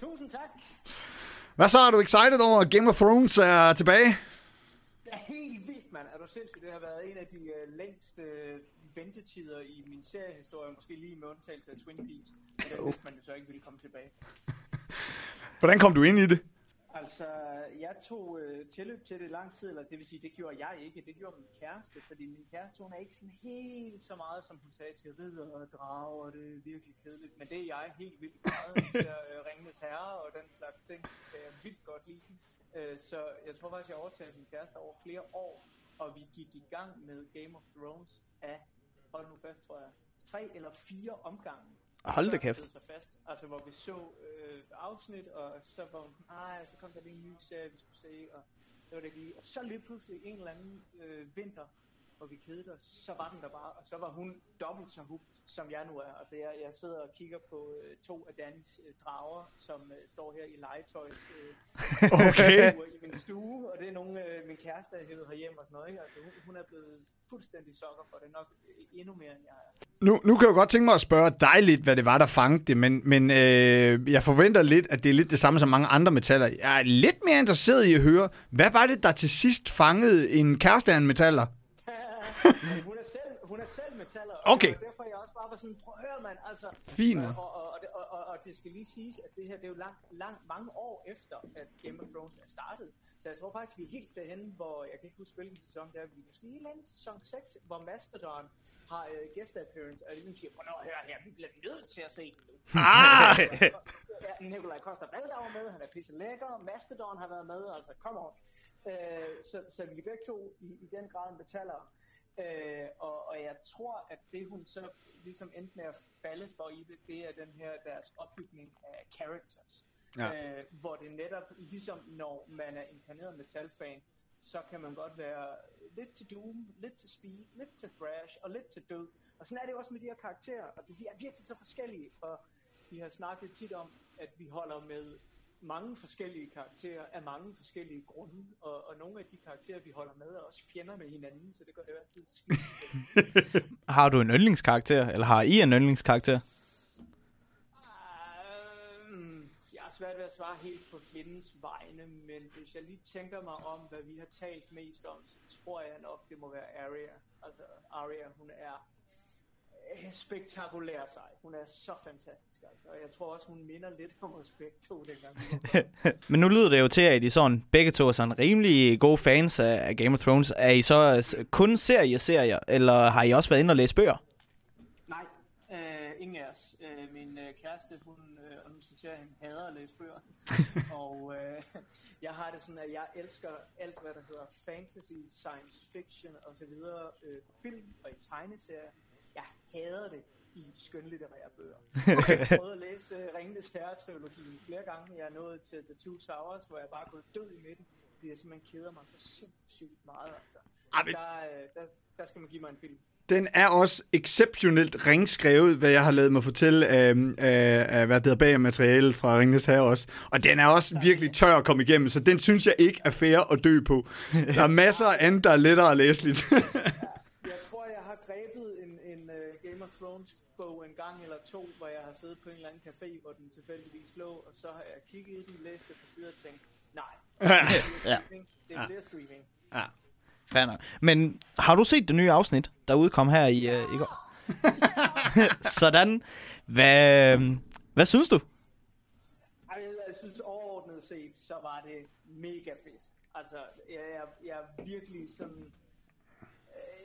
Tusind tak. Hvad så? Er du excited over, at Game of Thrones er tilbage? Det er helt vildt, mand. Er du sindssygt? Det har været en af de uh, længste uh, ventetider i min seriehistorie, måske lige med undtagelse af Twin Peaks. Og det vidste man jo så ikke ville komme tilbage. Hvordan kom du ind i det? Altså, jeg tog øh, tilløb til det lang tid, eller det vil sige, det gjorde jeg ikke, det gjorde min kæreste, fordi min kæreste, hun er ikke sådan helt så meget, som hun sagde til ridder og drage, og det er virkelig kedeligt, men det er jeg helt vildt meget, til øh, Ringenes Herre og den slags ting, det er jeg vildt godt lide. Øh, så jeg tror faktisk, jeg overtalte min kæreste over flere år, og vi gik i gang med Game of Thrones af, hold nu fast, tror jeg, tre eller fire omgange. Hold da kæft. sig fast. Altså, hvor vi så øh, afsnit, og så var hun sådan, ej, så kom der lige en ny serie, vi skulle se, og så var det lige. Og så lige pludselig en eller anden øh, vinter, hvor vi kedede os, så var den der bare, og så var hun dobbelt så hugt, som jeg nu er. Altså, jeg, jeg sidder og kigger på øh, to af Dannys øh, drager, som øh, står her i legetøjs øh, Okay. i min stue, og det er nogle, øh, min kæreste har hævet herhjemme og sådan noget, ikke? Altså, hun, hun er blevet fuldstændig sokker for det, nok øh, endnu mere end jeg er. Nu, nu kan jeg jo godt tænke mig at spørge dig lidt, hvad det var, der fangede det, men, men øh, jeg forventer lidt, at det er lidt det samme som mange andre metaller. Jeg er lidt mere interesseret i at høre, hvad var det, der til sidst fangede en kæreste af en metaller? Hun er selv, hun er selv metaller. Okay. Og derfor jeg også bare var sådan, prøv at høre, mand, altså. Fint. Og, og, og, og, det- og, og, det skal lige siges, at det her, det er jo lang, lang, mange år efter, at Game of Thrones er startet. Så jeg tror faktisk, vi er helt derhen, hvor, jeg kan ikke huske, hvilken sæson det er, vi er måske en sæson 6, hvor Mastodon har øh, guest appearance, og ligesom siger, hvornår hør her, vi bliver nødt til at se den nu. Ah! Nikolaj Koster Valdau var med, han er pisse lækker, Mastodon har været med, altså come on. Øh, så, så vi begge to i, i den grad metaller. Øh, og, og jeg tror, at det hun så ligesom endte med at falde for i det, det er den her deres opbygning af characters. Ja. Øh, hvor det netop, ligesom når man er inkarneret metalfan, så kan man godt være lidt til Doom, lidt til Speed, lidt til Thrash og lidt til Død. Og sådan er det også med de her karakterer. og de er virkelig så forskellige, og vi har snakket tit om, at vi holder med mange forskellige karakterer af mange forskellige grunde, og, og nogle af de karakterer, vi holder med, er også fjender med hinanden, så det gør det jo altid skidt. Har du en yndlingskarakter, eller har I en yndlingskarakter? Um, jeg har svært ved at svare helt på kvindens vegne, men hvis jeg lige tænker mig om, hvad vi har talt mest om, så tror jeg nok, det må være Arya. Altså, Arya, hun er øh, spektakulær sej. Hun er så fantastisk, altså. Og jeg tror også, hun minder lidt om os begge to dengang. Men nu lyder det jo til, at I sådan, begge to er sådan rimelig gode fans af Game of Thrones. Er I så øh, kun serie-serier, eller har I også været inde og læse bøger? Ingen af os. Øh, min øh, kæreste, hun, øh, og nu citerer jeg hende, hader at læse bøger. og øh, jeg har det sådan, at jeg elsker alt, hvad der hedder fantasy, science fiction og så videre, øh, film og i tegneserier. Jeg hader det i skønlitterære bøger. jeg har prøvet at læse øh, Ringenes Herre-trilogien flere gange. Jeg er nået til The Two Towers, hvor jeg bare er gået død i midten, fordi jeg simpelthen keder mig så sindssygt meget. Altså. Ej, men- Der, øh, der, der skal man give mig en film. Den er også exceptionelt ringskrevet, hvad jeg har lavet mig fortælle af, af, af hvad det hedder bag materialet fra Ringnes her også. Og den er også virkelig tør at komme igennem, så den synes jeg ikke er fair at dø på. Der er masser af andet, der er lettere at læseligt. Jeg tror, jeg har grebet en, en uh, Game of Thrones bog en gang eller to, hvor jeg har siddet på en eller anden café, hvor den tilfældigvis lå, og så har jeg kigget i den, læst det på siden og tænkt, nej, det bliver Ja. streaming. Det bliver streaming. Fair nok. Men har du set det nye afsnit, der udkom her i, øh, i går? Sådan. Hvad, hvad synes du? Jeg, jeg synes overordnet set, så var det mega fedt. Altså, jeg, jeg, jeg er virkelig sådan...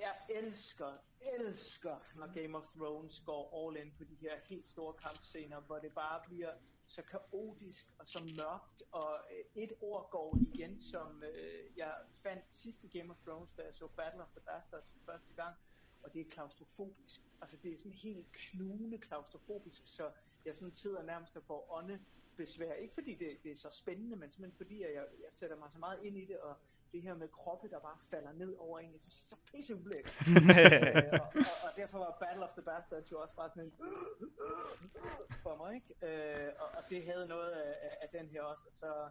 Jeg elsker, elsker, når Game of Thrones går all in på de her helt store kampscener, hvor det bare bliver så kaotisk og så mørkt, og øh, et ord går igen, som øh, jeg fandt sidste Game of Thrones, da jeg så Battle of the Bastards for første gang, og det er klaustrofobisk. Altså det er sådan helt knugende klaustrofobisk, så jeg sådan sidder nærmest og får åndebesvær. Ikke fordi det, det er så spændende, men simpelthen fordi, at jeg, jeg sætter mig så meget ind i det, og det her med kroppe, der bare falder ned over en, jeg synes, det er så pisse ulækkert. øh, og, og, og, derfor var Battle of the Bastards jo også bare sådan en for mig, ikke? Øh, og, og det havde noget af, af- den her også, og så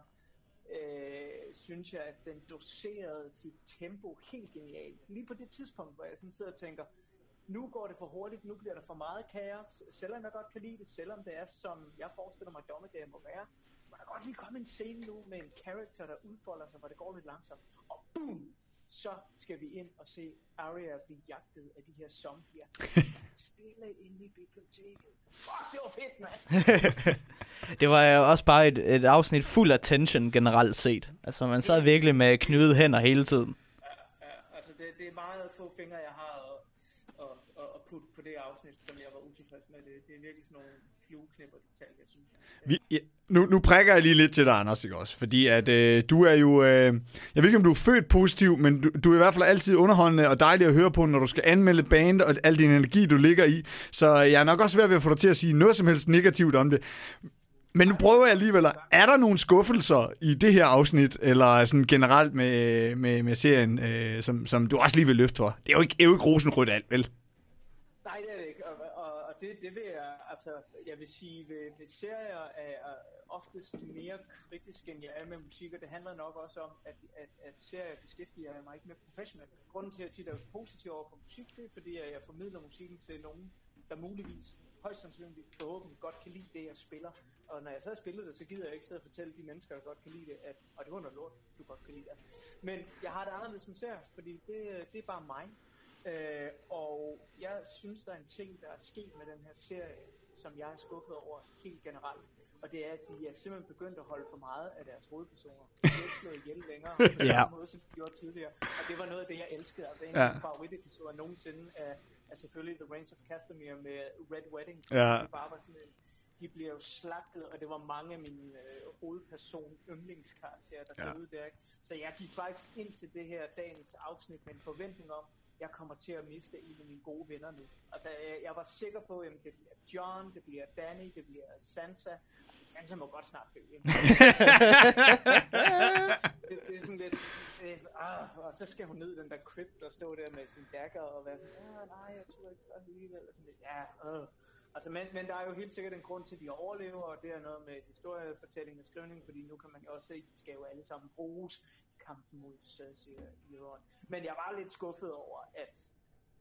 øh, synes jeg, at den doserede sit tempo helt genialt. Lige på det tidspunkt, hvor jeg sådan sidder og tænker, nu går det for hurtigt, nu bliver der for meget kaos, selvom jeg godt kan lide det, selvom det er, som jeg forestiller mig, dommedag må være, der godt lige komme en scene nu med en karakter, der udfolder sig, hvor det går lidt langsomt, og boom, så skal vi ind og se Arya blive jagtet af de her zombier. Stille inde i biblioteket. Fuck, det var fedt, mand! Det var jo også bare et, et afsnit fuld af tension generelt set. Altså, man sad virkelig med knyttede hænder hele tiden. Ja, altså det, det er meget få fingre, jeg har at, at, at, at putte på det afsnit, som jeg var utilfreds med. Det, det er virkelig sådan nogle flueknipper detaljer, synes jeg. Vi, ja, nu, nu prikker jeg lige lidt til dig, Anders, ikke også? Fordi at øh, du er jo... Øh, jeg ved ikke, om du er født positiv, men du, du er i hvert fald altid underholdende og dejlig at høre på, når du skal anmelde band og al din energi, du ligger i. Så jeg er nok også ved at få dig til at sige noget som helst negativt om det. Men nu prøver jeg alligevel, er der nogle skuffelser i det her afsnit, eller sådan generelt med, med, med serien, øh, som, som du også lige vil løfte for? Det er jo ikke, er jo ikke rosenrødt alt, vel? Nej, det er det ikke, og, og, og det, det vil jeg, altså, jeg vil sige, ved, ved serier er jeg oftest mere kritisk, end jeg er med musik, og det handler nok også om, at, at, at serier beskæftiger mig ikke med professionelt. Grunden til, at jeg tit er positiv over for musik, det er, fordi jeg formidler musikken til nogen, der muligvis, højst sandsynligt, forhåbentlig godt kan lide det, jeg spiller. Og når jeg så har spillet det, så gider jeg ikke sidde og fortælle de mennesker, der godt kan lide det, at og det var noget lort, du godt kan lide det. Men jeg har det anderledes som serier, fordi det, det er bare mig. Øh, og jeg synes, der er en ting, der er sket med den her serie, som jeg er skuffet over helt generelt. Og det er, at de er simpelthen begyndt at holde for meget af deres hovedpersoner. De er ikke slået ihjel længere, på Ja. samme måde, som de gjorde tidligere. Og det var noget af det, jeg elskede. Altså en af Ja. mine favoritepisoder nogensinde er, er selvfølgelig The Reigns of Castamere med Red Wedding. Ja. Det bare var sådan en, de bliver jo slagtet, og det var mange af mine øh, hovedperson yndlingskarakterer, der Ja. døde der. Ikke? Så jeg gik faktisk ind til det her dagens afsnit med en forventning om, jeg kommer til at miste en af mine gode venner nu. Altså, jeg, jeg var sikker på, at det bliver John, det bliver Danny, det bliver Sansa. Altså, Sansa må godt snart dø. Det, det, er sådan lidt, øh, ah, og så skal hun ned den der crypt og stå der med sin dagger og være sådan, ah, nej, jeg tror ikke så alligevel. Sådan lidt, ja, øh. Altså, men, men der er jo helt sikkert en grund til, at de overlever, og det er noget med historiefortælling og skrivning, fordi nu kan man jo også se, at de skal jo alle sammen bruges kampen mod Cersei og Euron. Men jeg var lidt skuffet over, at,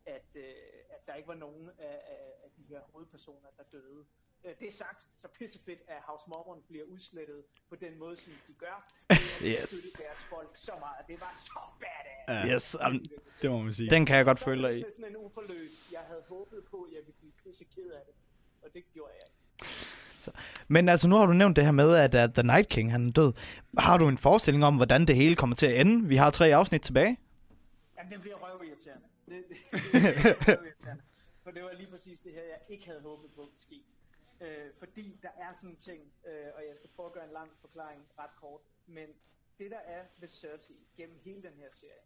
at, øh, at der ikke var nogen af, af, af de her hovedpersoner, der døde. Øh, Det er sagt, så pissefedt, at House Mormon bliver udslettet på den måde, som de gør. Yes. Yes. deres folk så meget. Det var så badass. Ja. Yes, um, Det må man sige. den kan jeg godt Så følge dig i. det er sådan en uforløs. Jeg havde håbet på, at jeg ville blive pisse ked af det. Og det gjorde jeg ikke. Men altså, nu har du nævnt det her med, at, at The Night King han er død. Har du en forestilling om, hvordan det hele kommer til at ende? Vi har tre afsnit tilbage. Jamen, det bliver røvirriterende. Det, det, det bliver røvirriterende. For det var lige præcis det her, jeg ikke havde håbet på at ske. Øh, fordi der er sådan en ting, øh, og jeg skal prøve at gøre en lang forklaring ret kort, men det der er ved Cersei gennem hele den her serie,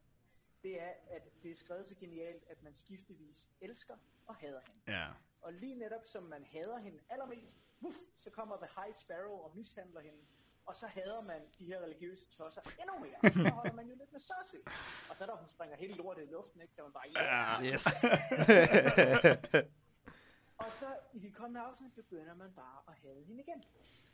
det er, at det er skrevet så genialt, at man skiftevis elsker og hader hende. Ja. Og lige netop som man hader hende allermest, uff, så kommer The High Sparrow og mishandler hende. Og så hader man de her religiøse tosser endnu mere. Og så holder man jo lidt med Cersei. Og så er der, hun springer helt lortet i luften, ikke? Så man bare, ja. Yes. Og så i de kommende afsnit begynder man bare at hade hende igen.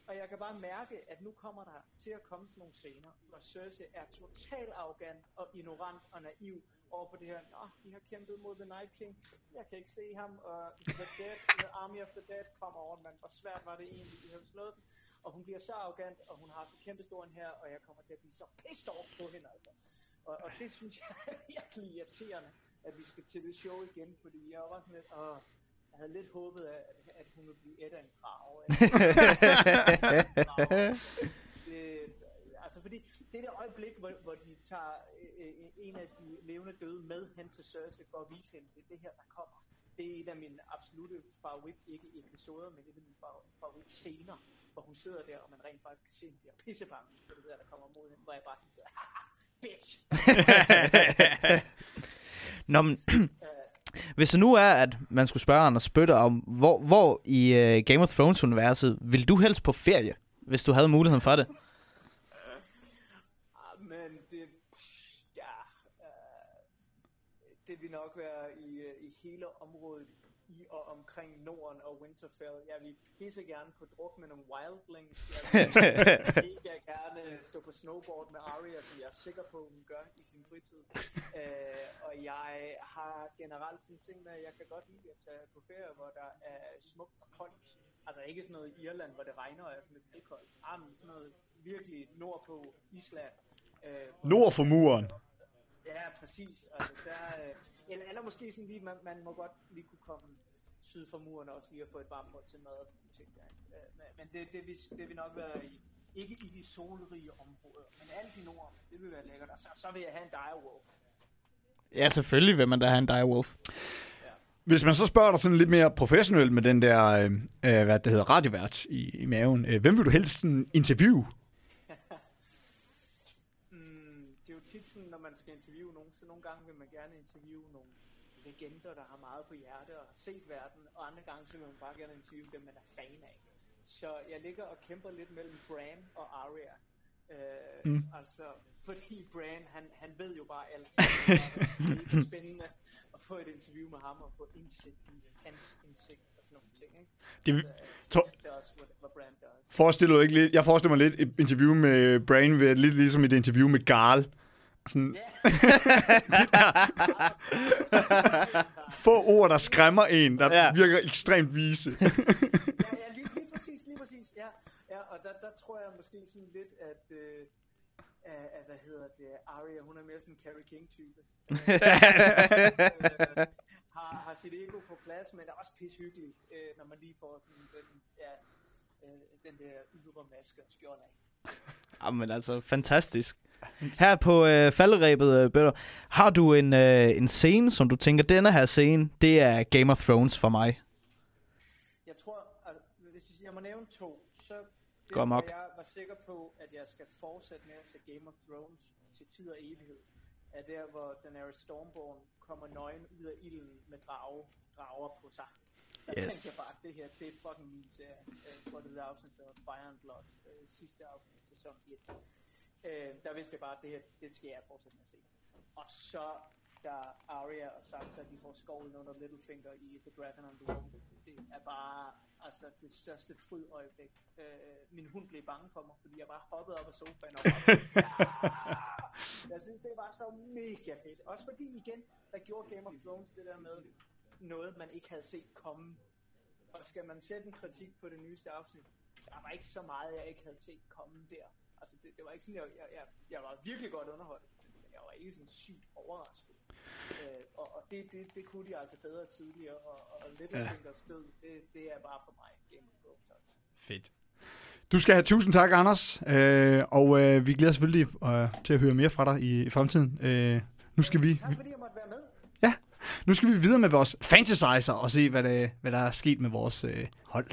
Og jeg kan bare mærke, at nu kommer der til at komme sådan nogle scener, hvor Cersei er totalt arrogant og ignorant og naiv over for det her. Nå, de har kæmpet mod The Night King. Jeg kan ikke se ham. Og The Dead, The Army of the Dead kommer over, men hvor svært var det egentlig, de havde slået dem. Og hun bliver så arrogant, og hun har så kæmpe stor en her, og jeg kommer til at blive så pissed off på hende, altså. Og, og det synes jeg er virkelig irriterende, at vi skal til det show igen, fordi jeg var sådan lidt, åh, jeg havde lidt håbet, at, at hun ville blive et af en det, altså fordi det er det øjeblik, hvor, hvor de tager øh, øh, en af de levende døde med hen til Cersei for at vise hende, det er det her, der kommer. Det er en af mine absolute favorit, ikke episoder, men et af mine favor- favorit scener, hvor hun sidder der, og man rent faktisk kan se, at hun bliver pissebange for det der, der kommer mod hende, hvor jeg bare sådan sidder, bitch! Nå, men, hvis det nu er, at man skulle spørge Anders Bøtter om, hvor, hvor i uh, Game of Thrones-universet vil du helst på ferie, hvis du havde muligheden for det? Ah, ah men det, ja, uh, det vil nok være i, øh, i hele området i og omkring Norden og Winterfell. Jeg vil pisse gerne på druk med nogle wildlings. Jeg vil mega gerne stå på snowboard med Arya, som jeg er sikker på, hun gør i sin fritid. Øh, og jeg har generelt sådan ting med, at jeg kan godt lide at tage på ferie, hvor der er smukt og koldt. Altså ikke sådan noget i Irland, hvor det regner og er sådan lidt koldt. Ah, men sådan noget virkelig nordpå Island. Øh, Nord for muren. Ja, præcis. Altså, der, øh, eller, eller måske sådan lige, man, man må godt lige kunne komme syd for muren også lige at få et varmt måltid mad og ting der. Øh, men- Men det, det, vil, det vil nok være i, ikke i de solrige områder, men alt i nord, det vil være lækkert. Og så, så vil jeg have en direwolf. Ja, selvfølgelig vil man da have en direwolf. Hvis man så spørger dig sådan lidt mere professionelt med den der, øh, øh, hvad det hedder, radiovært i, i maven, øh, hvem vil du helst sådan interviewe? Mm, det er jo tit sådan, når man skal interviewe nogen, så nogle gange vil man gerne interviewe nogle legender, der har meget på hjerte og har set verden, og andre gange så vil man bare gerne interviewe dem, man er fan af. Så jeg ligger og kæmper lidt mellem Bran og Arya. Øh, mm. Altså, fordi Bran, han, han ved jo bare alt. det er spændende at få et interview med ham og få indsigt i hans indsigt og sådan nogle ting. Ikke? Det, Øh, to- det er også, hvad, hvad Bran gør. forestiller du ikke lidt, jeg forestiller mig lidt et interview med Brain, ved, lidt ligesom et interview med Garl. Sådan, Ja, få ord, der skræmmer en, der Ja. virker ekstremt vise. ja, ja lige, lige præcis, lige præcis, ja. ja og der, der tror jeg måske sådan lidt, at, øh, at, at hvad hedder det, Arya, hun er mere sådan en Carrie King-type. øh, har, har sit ego på plads, men er også pishyggeligt, øh, når man lige får sådan den, ja, øh, den der ydre maske og skjold af. Jamen altså, fantastisk. Her på øh, falderæbet, øh, Bøtter, har du en, øh, en scene, som du tænker, denne her scene, det er Game of Thrones for mig. Jeg tror, altså, hvis jeg må nævne to, så det, jeg var sikker på, at jeg skal fortsætte med at se Game of Thrones til tid og evighed, er der, hvor Daenerys Stormborn kommer nøgen ud af ilden med drage, drager på sig. Der Yes. tænkte jeg bare, at det her, det er fucking min serie. Jeg tror, det er afsnit, der var Fire and Blood, øh, sidste afsnit, sæson 1. Øh, der vidste jeg bare, at det her, det skal jeg fortsætte med at se. Og så, da Arya og Sansa, de får skovlen under Littlefinger i The Dragon and the Wolf, det er bare, altså, det største fryd øjeblik. Øh, min hund blev bange for mig, fordi jeg bare hoppede op af sofaen og bare, "Ah!" Jeg synes, det var så mega fedt. Også fordi, igen, der gjorde Game of Thrones det der med noget, man ikke havde set komme. Og skal man sætte en kritik på det nyeste afsnit, der var ikke så meget, jeg ikke havde set komme der. Altså, det, det var ikke sådan, jeg, jeg, jeg, jeg var virkelig godt underholdt, men jeg var ikke sådan sygt overrasket. Øh, og, og det, det, det kunne de altså bedre tidligere, og, og Littlefingers død, det, det er bare for mig Game of Thrones. Altså. Fedt. Du skal have tusind tak, Anders. Øh, og øh, vi glæder os selvfølgelig øh, til at høre mere fra dig i, i fremtiden. Øh, nu skal vi Tak fordi jeg. Nu skal vi videre med vores fantasizer og se, hvad, det, hvad der er sket med vores øh, hold.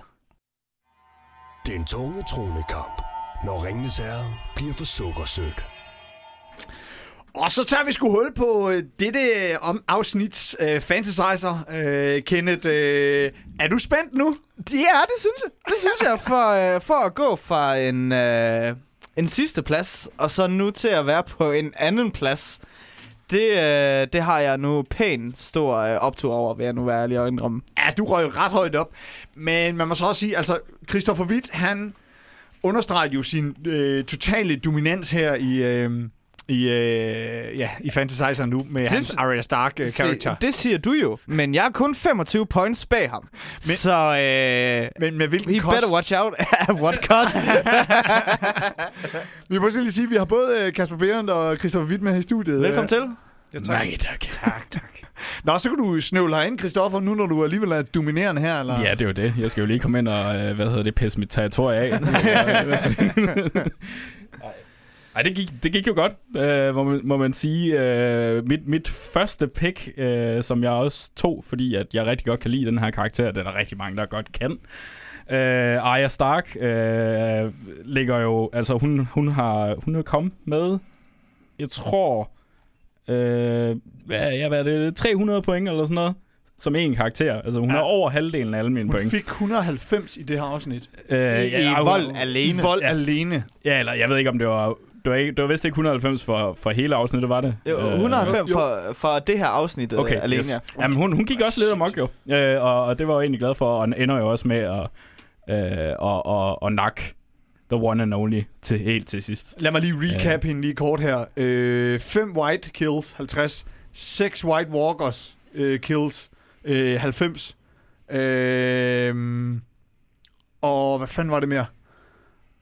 Den tunge tronekamp. Når Ringenes Herre bliver for sukkersødt. Og så tager vi sgu hul på øh, dette øh, om afsnits øh, fantasizer. Øh, Kenneth, øh, er du spændt nu? Ja, det synes jeg. Det synes jeg, for, øh, for at gå fra en, øh, en sidste plads, og så nu til at være på en anden plads. Det, øh, det har jeg nu pænt stor øh, optur over, vil jeg nu være ærlig og indrømme. Ja, du røg ret højt op. Men man må så også sige, altså, Christopher Witt, han understreger jo sin øh, totale dominans her i... Øh, i, øh, ja, i Fantasizer nu med Det- hans Arya Stark øh, character. Se, det siger du jo, men jeg er kun 25 points bag ham. Men, så øh, Men med hvilken he kost? better watch out at what cost. Vi må lige sige, at vi har både øh, Kasper Berendt og Christopher Witt med her i studiet. Velkommen til. Ja, tak. Nej, tak. tak, tak. Nå, så kan du snøvle ind, Christoffer, nu når du alligevel er dominerende her, eller? Ja, det er jo det. Jeg skal jo lige komme ind og, øh, hvad hedder det, pisse mit territorie af. Ej, det gik, det gik jo godt, øh, må, man, må man sige. Øh, mit, mit første pick, øh, som jeg også tog, fordi at jeg rigtig godt kan lide den her karakter, det er der rigtig mange, der godt kan. Øh, Arya Stark øh, ligger jo, altså hun, hun har hun er kommet med, jeg tror, øh, hvad, ja, hvad er det, 300 point eller sådan noget, som en karakter. Altså hun Ja. ja. er over halvdelen af alle mine Hun point. fik 190 i det her afsnit. Øh, I, i hun- vold I alene. vold Ja. alene. Ja, eller jeg ved ikke, om det var... Det var, ikke, det var vist ikke 190 for, for hele afsnittet, var det? Jo, Øh, 190 jo. for, for det her afsnit okay, Okay, alene. yes. Ja. Jamen, hun, hun gik også lidt amok, jo. Øh, og, og det var jeg egentlig glad for, og ender jo også med at, øh, og, og, og nakke the one and only til, helt til sidst. Lad mig lige recap hende lige kort her. 5 white kills, 50. 6 white walkers øh, kills, øh, 90. Øh, og hvad fanden var det mere?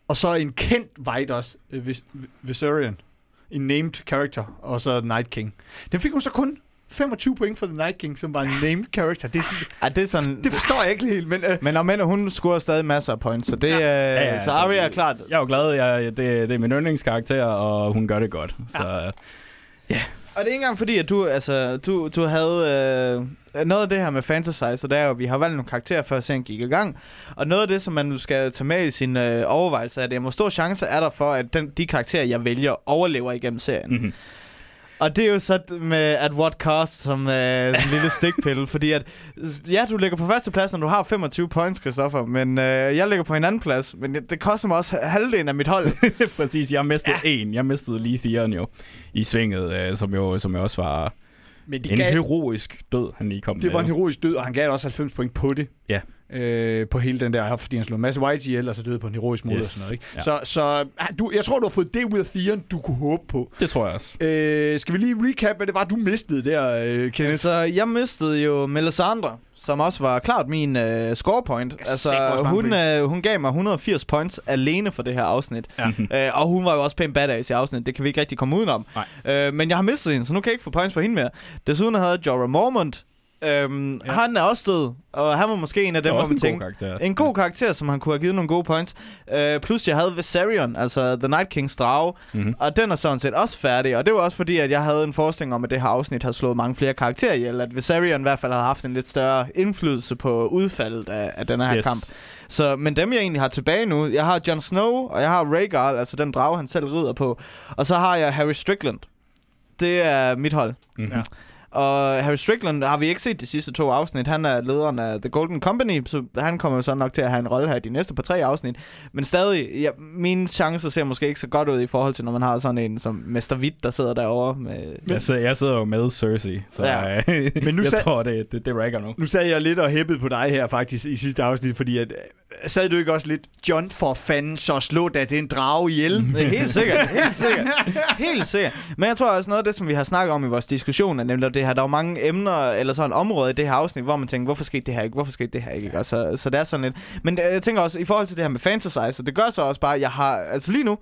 Og så en kendt white også, øh, Vis- Viserion. En named character, og så Night King. Den fik hun så kun 25 point for The Night King, som var en named character. Det, er sådan, Ej, det er sådan... det forstår jeg ikke helt, men... Øh, Men om end hun scorer stadig masser af points, så det ja. Ja, ja, ja, så Arya er klart. Jeg er jo glad, jeg, det, det er min yndlingskarakter, og hun gør det godt. Så ja. Og det er ikke engang fordi, at du, altså, du, du havde øh, noget af det her med fantasy, så det er jo, at vi har valgt nogle karakterer, før serien gik i gang. Og noget af det, som man nu skal tage med i sin øh, overvejelse, er, at hvor stor chance er der for, at den, de karakterer, jeg vælger, overlever igennem serien. Mm-hmm. Og det er jo så med at what cost som øh, en lille stikpille, fordi at, ja, du ligger på første plads, når du har 25 points, Christoffer, men øh, jeg ligger på en anden plads, men det koster mig også halvdelen af mit hold. Præcis, jeg mistede ja. en. Jeg mistede lige Theon jo i svinget, øh, som, jo, som jo også var men en heroisk død, han lige kom Det var en med. heroisk død, og han gav også 90 point på det. Ja. Øh, på hele den der, fordi han slog en masse white ihjel, og så døde på en heroisk måde Yes. og sådan noget. Ikke? Ja. Så, så du, jeg tror, du har fået det ud af Theon, du kunne håbe på. Det tror jeg også. Øh, skal vi lige recap, hvad det var, du mistede der, øh, Kenneth? Altså, jeg mistede jo Melisandre, som også var klart min øh, scorepoint. Altså, hun, øh, hun gav mig 180 points alene for det her afsnit. Ja. Øh, og hun var jo også pænt badass i afsnit, det kan vi ikke rigtig komme udenom. Nej. Øh, men jeg har mistet hende, så nu kan jeg ikke få points for hende mere. Desuden havde Jorah Mormont. Øhm, Ja. Han er også død, og han var måske en af dem, hvor man en god tænkte, karakter. en god karakter, som han kunne have givet nogle gode points. Øh, plus jeg havde Viserion, altså The Night King's drage, Mm-hmm. og den er sådan set også færdig. Og det var også fordi, at jeg havde en forestilling om, at det her afsnit havde slået mange flere karakterer ihjel. At Viserion i hvert fald havde haft en lidt større indflydelse på udfaldet af, af den her Yes. kamp. Så, men dem, jeg egentlig har tilbage nu, jeg har Jon Snow, og jeg har Rhaegar, altså den drage, han selv rider på. Og så har jeg Harry Strickland. det er mit hold. Mm-hmm. Ja. Og Harry Strickland har vi ikke set de sidste to afsnit. Han er lederen af The Golden Company, så han kommer jo så nok til at have en rolle her i de næste par tre afsnit. Men stadig, ja, mine chancer ser måske ikke så godt ud i forhold til, når man har sådan en som Mester Witt, der sidder derovre med... Jeg, sidder, jeg sidder jo med Cersei, så Ja. ja. Men nu jeg sag- tror, det, det, det rækker nu. Nu sad jeg lidt og hæppede på dig her faktisk i sidste afsnit, fordi at, øh, sad du ikke også lidt, John for fanden, så slå da den drage ihjel. Det helt sikkert, helt sikkert. Helt sikkert. Men jeg tror også noget af det, som vi har snakket om i vores diskussion, er nemlig det her, der er jo mange emner eller sådan områder i det her afsnit, hvor man tænker, hvorfor skete det her ikke, hvorfor skete det her ikke? Og så, så det er sådan lidt. Men øh, jeg tænker også, i forhold til det her med fantasize, det gør så også bare, at jeg har, altså lige nu,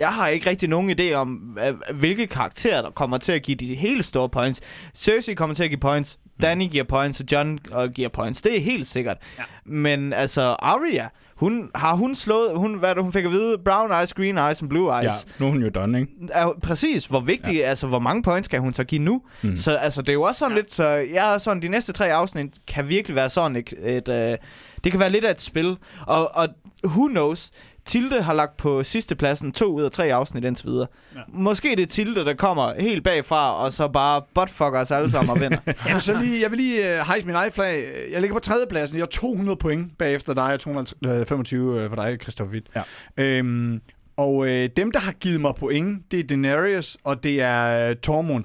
jeg har ikke rigtig nogen idé om, hvilke karakterer, der kommer til at give de helt store points. Cersei kommer til at give points, Danny giver points, og John øh, giver points. Det er helt sikkert. Ja. Men altså, Arya, hun, har hun slået, hun, hvad det, hun fik at vide, brown eyes, green eyes og blue eyes. Ja, nu er hun jo done, ikke? Er, præcis, hvor vigtigt, ja. altså hvor mange points kan hun så give nu? Mm. Mm. Så altså, det er jo også sådan ja. lidt, så jeg er sådan, de næste tre afsnit kan virkelig være sådan et, et øh, det kan være lidt af et spil, og, og who knows, Tilde har lagt på sidste pladsen to ud af tre afsnit indtil videre. Ja. Måske det er Tilde, der kommer helt bagfra, og så bare buttfucker os alle sammen og vinder. Jeg vil, så lige, jeg vil lige uh, hejse min egen flag. Jeg ligger på tredjepladsen. Jeg har 200 point bagefter dig, og 225 øh, for dig, Christoph Witt. Ja. Øhm, og øh, dem, der har givet mig point, det er Daenerys, og det er øh, Tormund.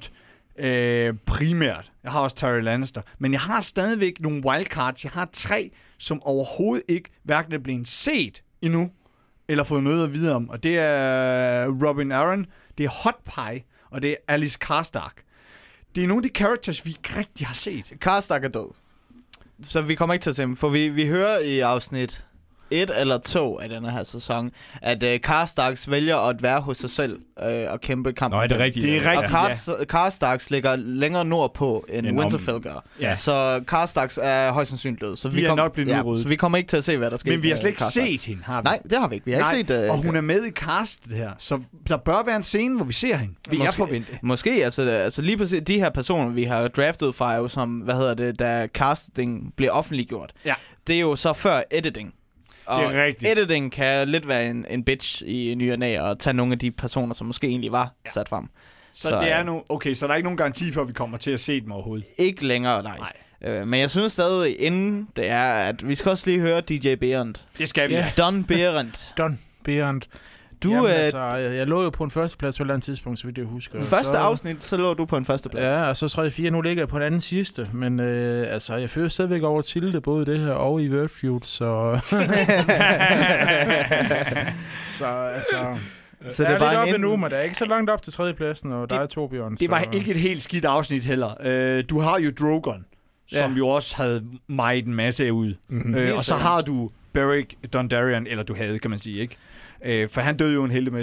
Øh, primært. Jeg har også Tyrion Lannister. Men jeg har stadigvæk nogle wildcards. Jeg har tre, som overhovedet ikke hverken er blevet set endnu, eller fået noget at vide om. Og det er Robin Aaron, det er Hot Pie, og det er Alice Karstark. Det er nogle af de characters, vi ikke rigtig har set. Karstark er død. Så vi kommer ikke til at se dem, for vi, vi hører i afsnit et eller to af denne her sæson, at uh, Karstaks vælger at være hos sig selv uh, og kæmpe kampen. Nå, er det rigtigt? Det er Ja. rigtigt. Og Kars- Karstaks ligger længere nordpå, end End om- Winterfell gør. Ja. Så Karstaks er højst sandsynligt død. Så De vi er kom- nok blevet udryddet. Så vi kommer ikke til at se, hvad der sker. Men vi har slet ikke set hende, har vi? Nej, det har vi ikke. Vi har Nej, ikke set... Uh, og hun er med i castet her, så der bør være en scene, hvor vi ser hende. Vi er Måske. forventet. Måske, altså, altså lige præcis de her personer, vi har draftet fra, er jo som, hvad hedder det, da casting bliver offentliggjort. Ja. Det er jo så før editing. Og Det er rigtigt. editing kan lidt være en, en bitch i ny og næ, og tage nogle af de personer, som måske egentlig var ja. sat frem. Så, Så, det er nu, okay, så der er ikke nogen garanti for, at vi kommer til at se dem overhovedet. Ikke længere, nej. nej. Øh, men jeg synes stadig, inden det er, at vi skal også lige høre DJ Berendt. Det skal vi. Yeah. Don Berendt. Don Berend. Du, Jamen, øh, altså, jeg, lå jo på en førsteplads på et eller andet tidspunkt, så vidt jeg husker. første så, afsnit, så lå du på en første plads. Ja, og så 3. 4. Nu ligger jeg på en anden sidste. Men øh, altså, jeg fører stadigvæk over Tilde, både det her og i Wordfeud, så... så altså... Så det er, bare lidt en op ind- endnu, men der er ikke så langt op til tredjepladsen, og der er Torbjørn. Det var så... ikke et helt skidt afsnit heller. Øh, du har jo Drogon, som Ja. jo også havde meget en masse ud. Mm-hmm. Øh, og så har du Beric Dondarrion, eller du havde, kan man sige, ikke? Øh, for han døde jo en heldig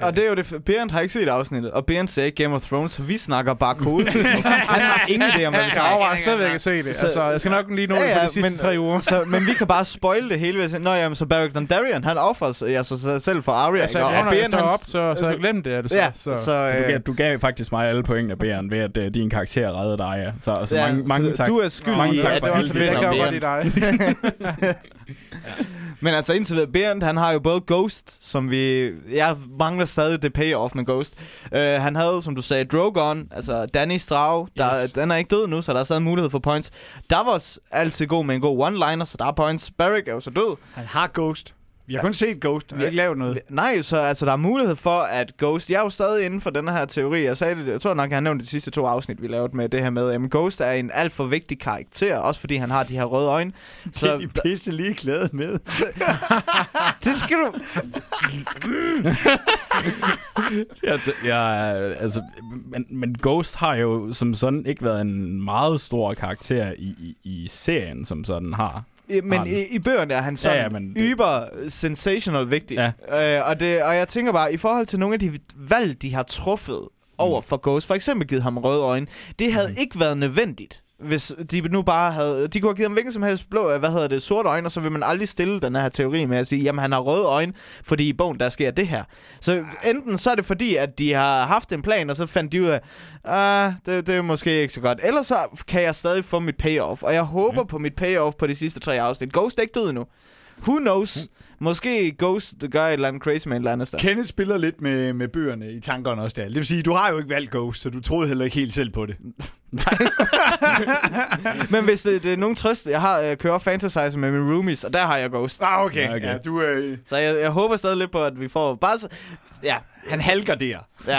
Og det er jo det, Berend har ikke set afsnittet, og Berend ikke Game of Thrones, så vi snakker bare kode. han har ingen idé om, hvad vi Jeg snakker overvejer stadigvæk at se det. Så- Altså, jeg skal nok lige nå det på de sidste men, tre uger. Så, men vi kan bare spoil det hele sige, Nå jamen, så Beric Dondarrion, han offrer sig altså, sig selv for Arya. Altså, ikke? ja, når jeg Berend, står han- op, så, så jeg glemt det. Altså, Ja, så, så, så, så, Så du, øh, gav, du gav faktisk mig alle pointene, Bæren, ved at uh, din karakter reddede dig. Ja. Så, så ja, mange, mange så tak. Du er skyldig Mange i, tak at for det var vi så hele lidt, jeg kan godt lide Berend. dig. Men altså indtil videre, Berend, han har jo både Ghost, som vi... Jeg mangler stadig det payoff med Ghost. Uh, han havde, som du sagde, Drogon, altså Danny Strau. Der, Yes. Den er ikke død nu, så der er stadig mulighed for points. Davos er altid god med en god one-liner, så der er points. Beric er jo så død. Han har Ghost. Vi har kun set Ghost. Vi har ikke lavet noget. Nej, så altså, der er mulighed for, at Ghost... Jeg er jo stadig inden for den her teori. Jeg sagde det, jeg tror nok, jeg har nævnt de sidste to afsnit, vi lavede med det her med, at Ghost er en alt for vigtig karakter, også fordi han har de her røde øjne. Så det er de pisse lige glade med. det skal du... Ja, ja, altså, men, men Ghost har jo som sådan ikke været en meget stor karakter i, i, i serien, som sådan har. Men i, i bøgerne er han sådan Ja, ja, men det- yber sensational vigtig. Ja. Øh, og, det, og jeg tænker bare, i forhold til nogle af de valg, de har truffet over for Ghost, for eksempel givet ham røde øjne, det havde ikke været nødvendigt. Hvis de nu bare havde... De kunne have givet ham hvilken som helst blå, hvad hedder det, sorte øjne, og så vil man aldrig stille den her teori med at sige, jamen han har røde øjne, fordi i bogen der sker det her. Så enten så er det fordi, at de har haft en plan, og så fandt de ud af, ah, det, det er måske ikke så godt. Ellers så kan jeg stadig få mit payoff, og jeg håber på mit payoff på de sidste tre afsnit. Ghost er ikke død endnu. Who knows? Måske Ghost the guy et eller andet crazy man Lannister. Kenneth spiller lidt med, med bøgerne i tankerne også der. Det vil sige, du har jo ikke valgt Ghost, så du troede heller ikke helt selv på det. Men hvis det, det er nogen trøst, jeg har jeg kører fantasize med mine roomies, og der har jeg Ghost. Ah, okay. Ja, okay. Ja, du, øh, Så jeg, jeg håber stadig lidt på, at vi får bare... Så, ja, han halker der. ja.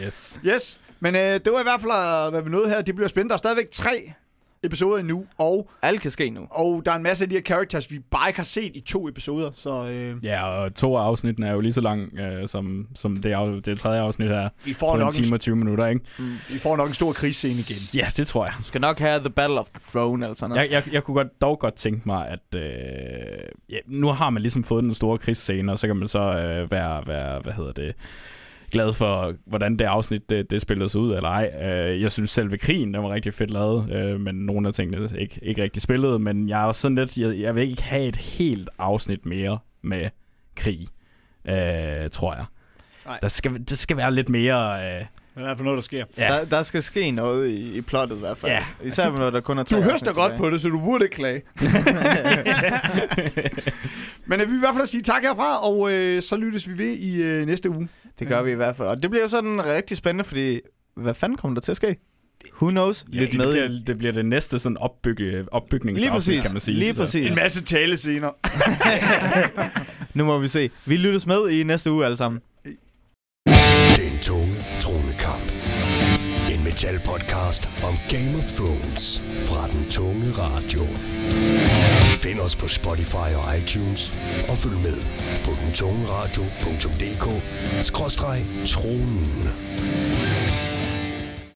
Yes. Yes, men øh, det var i hvert fald, øh, hvad vi nåede her. Det bliver spændende. Der er stadigvæk tre episoder endnu, og, Alt kan ske nu. og der er en masse af de her characters, vi bare ikke har set i to episoder. Så øh, Ja, og to af afsnittene er jo lige så lang, øh, som, som det, af, det tredje afsnit her. vi, På får en nok en, time og 20 minutter, ikke? vi får nok en stor krigsscene igen. Ja, det tror jeg. Du skal nok have The Battle of the Throne eller sådan noget. Jeg, jeg, jeg kunne godt, dog godt tænke mig, at øh, ja, nu har man ligesom fået den store krigsscene, og så kan man så øh, være, være, hvad hedder det, glad for, hvordan det afsnit, det, det spillede sig ud, eller ej. Øh, jeg synes selve krigen, den var rigtig fedt lavet, øh, men nogle af tingene ikke, ikke rigtig spillet, men jeg er også sådan lidt, jeg, jeg vil ikke have et helt afsnit mere med krig, øh, tror jeg. Nej. Der skal, det skal være lidt mere... Øh, Hvad er det for noget, der sker? ja. Der, der skal ske noget i, i plottet i hvert fald. Ja. Især når der kun er tre Du høster godt på det, så du burde ikke klage. Men vi vil i hvert fald sige tak herfra, og øh, så lyttes vi ved i øh, næste uge. Det gør vi i hvert fald. Og det bliver jo sådan rigtig spændende, fordi hvad fanden kommer der til at ske? Who knows? Ja, Lidt det, med. bliver, det bliver det næste sådan opbygge, opbygningsafsnit, kan man sige. Lige Så- præcis. En masse tale senere. Nu må vi se. Vi lyttes med i næste uge alle sammen. Den tunge tronekamp. En metal-podcast om Game of Thrones fra den tunge radio. Find os på Spotify og iTunes og følg med på den tunge radio.dk-tronen.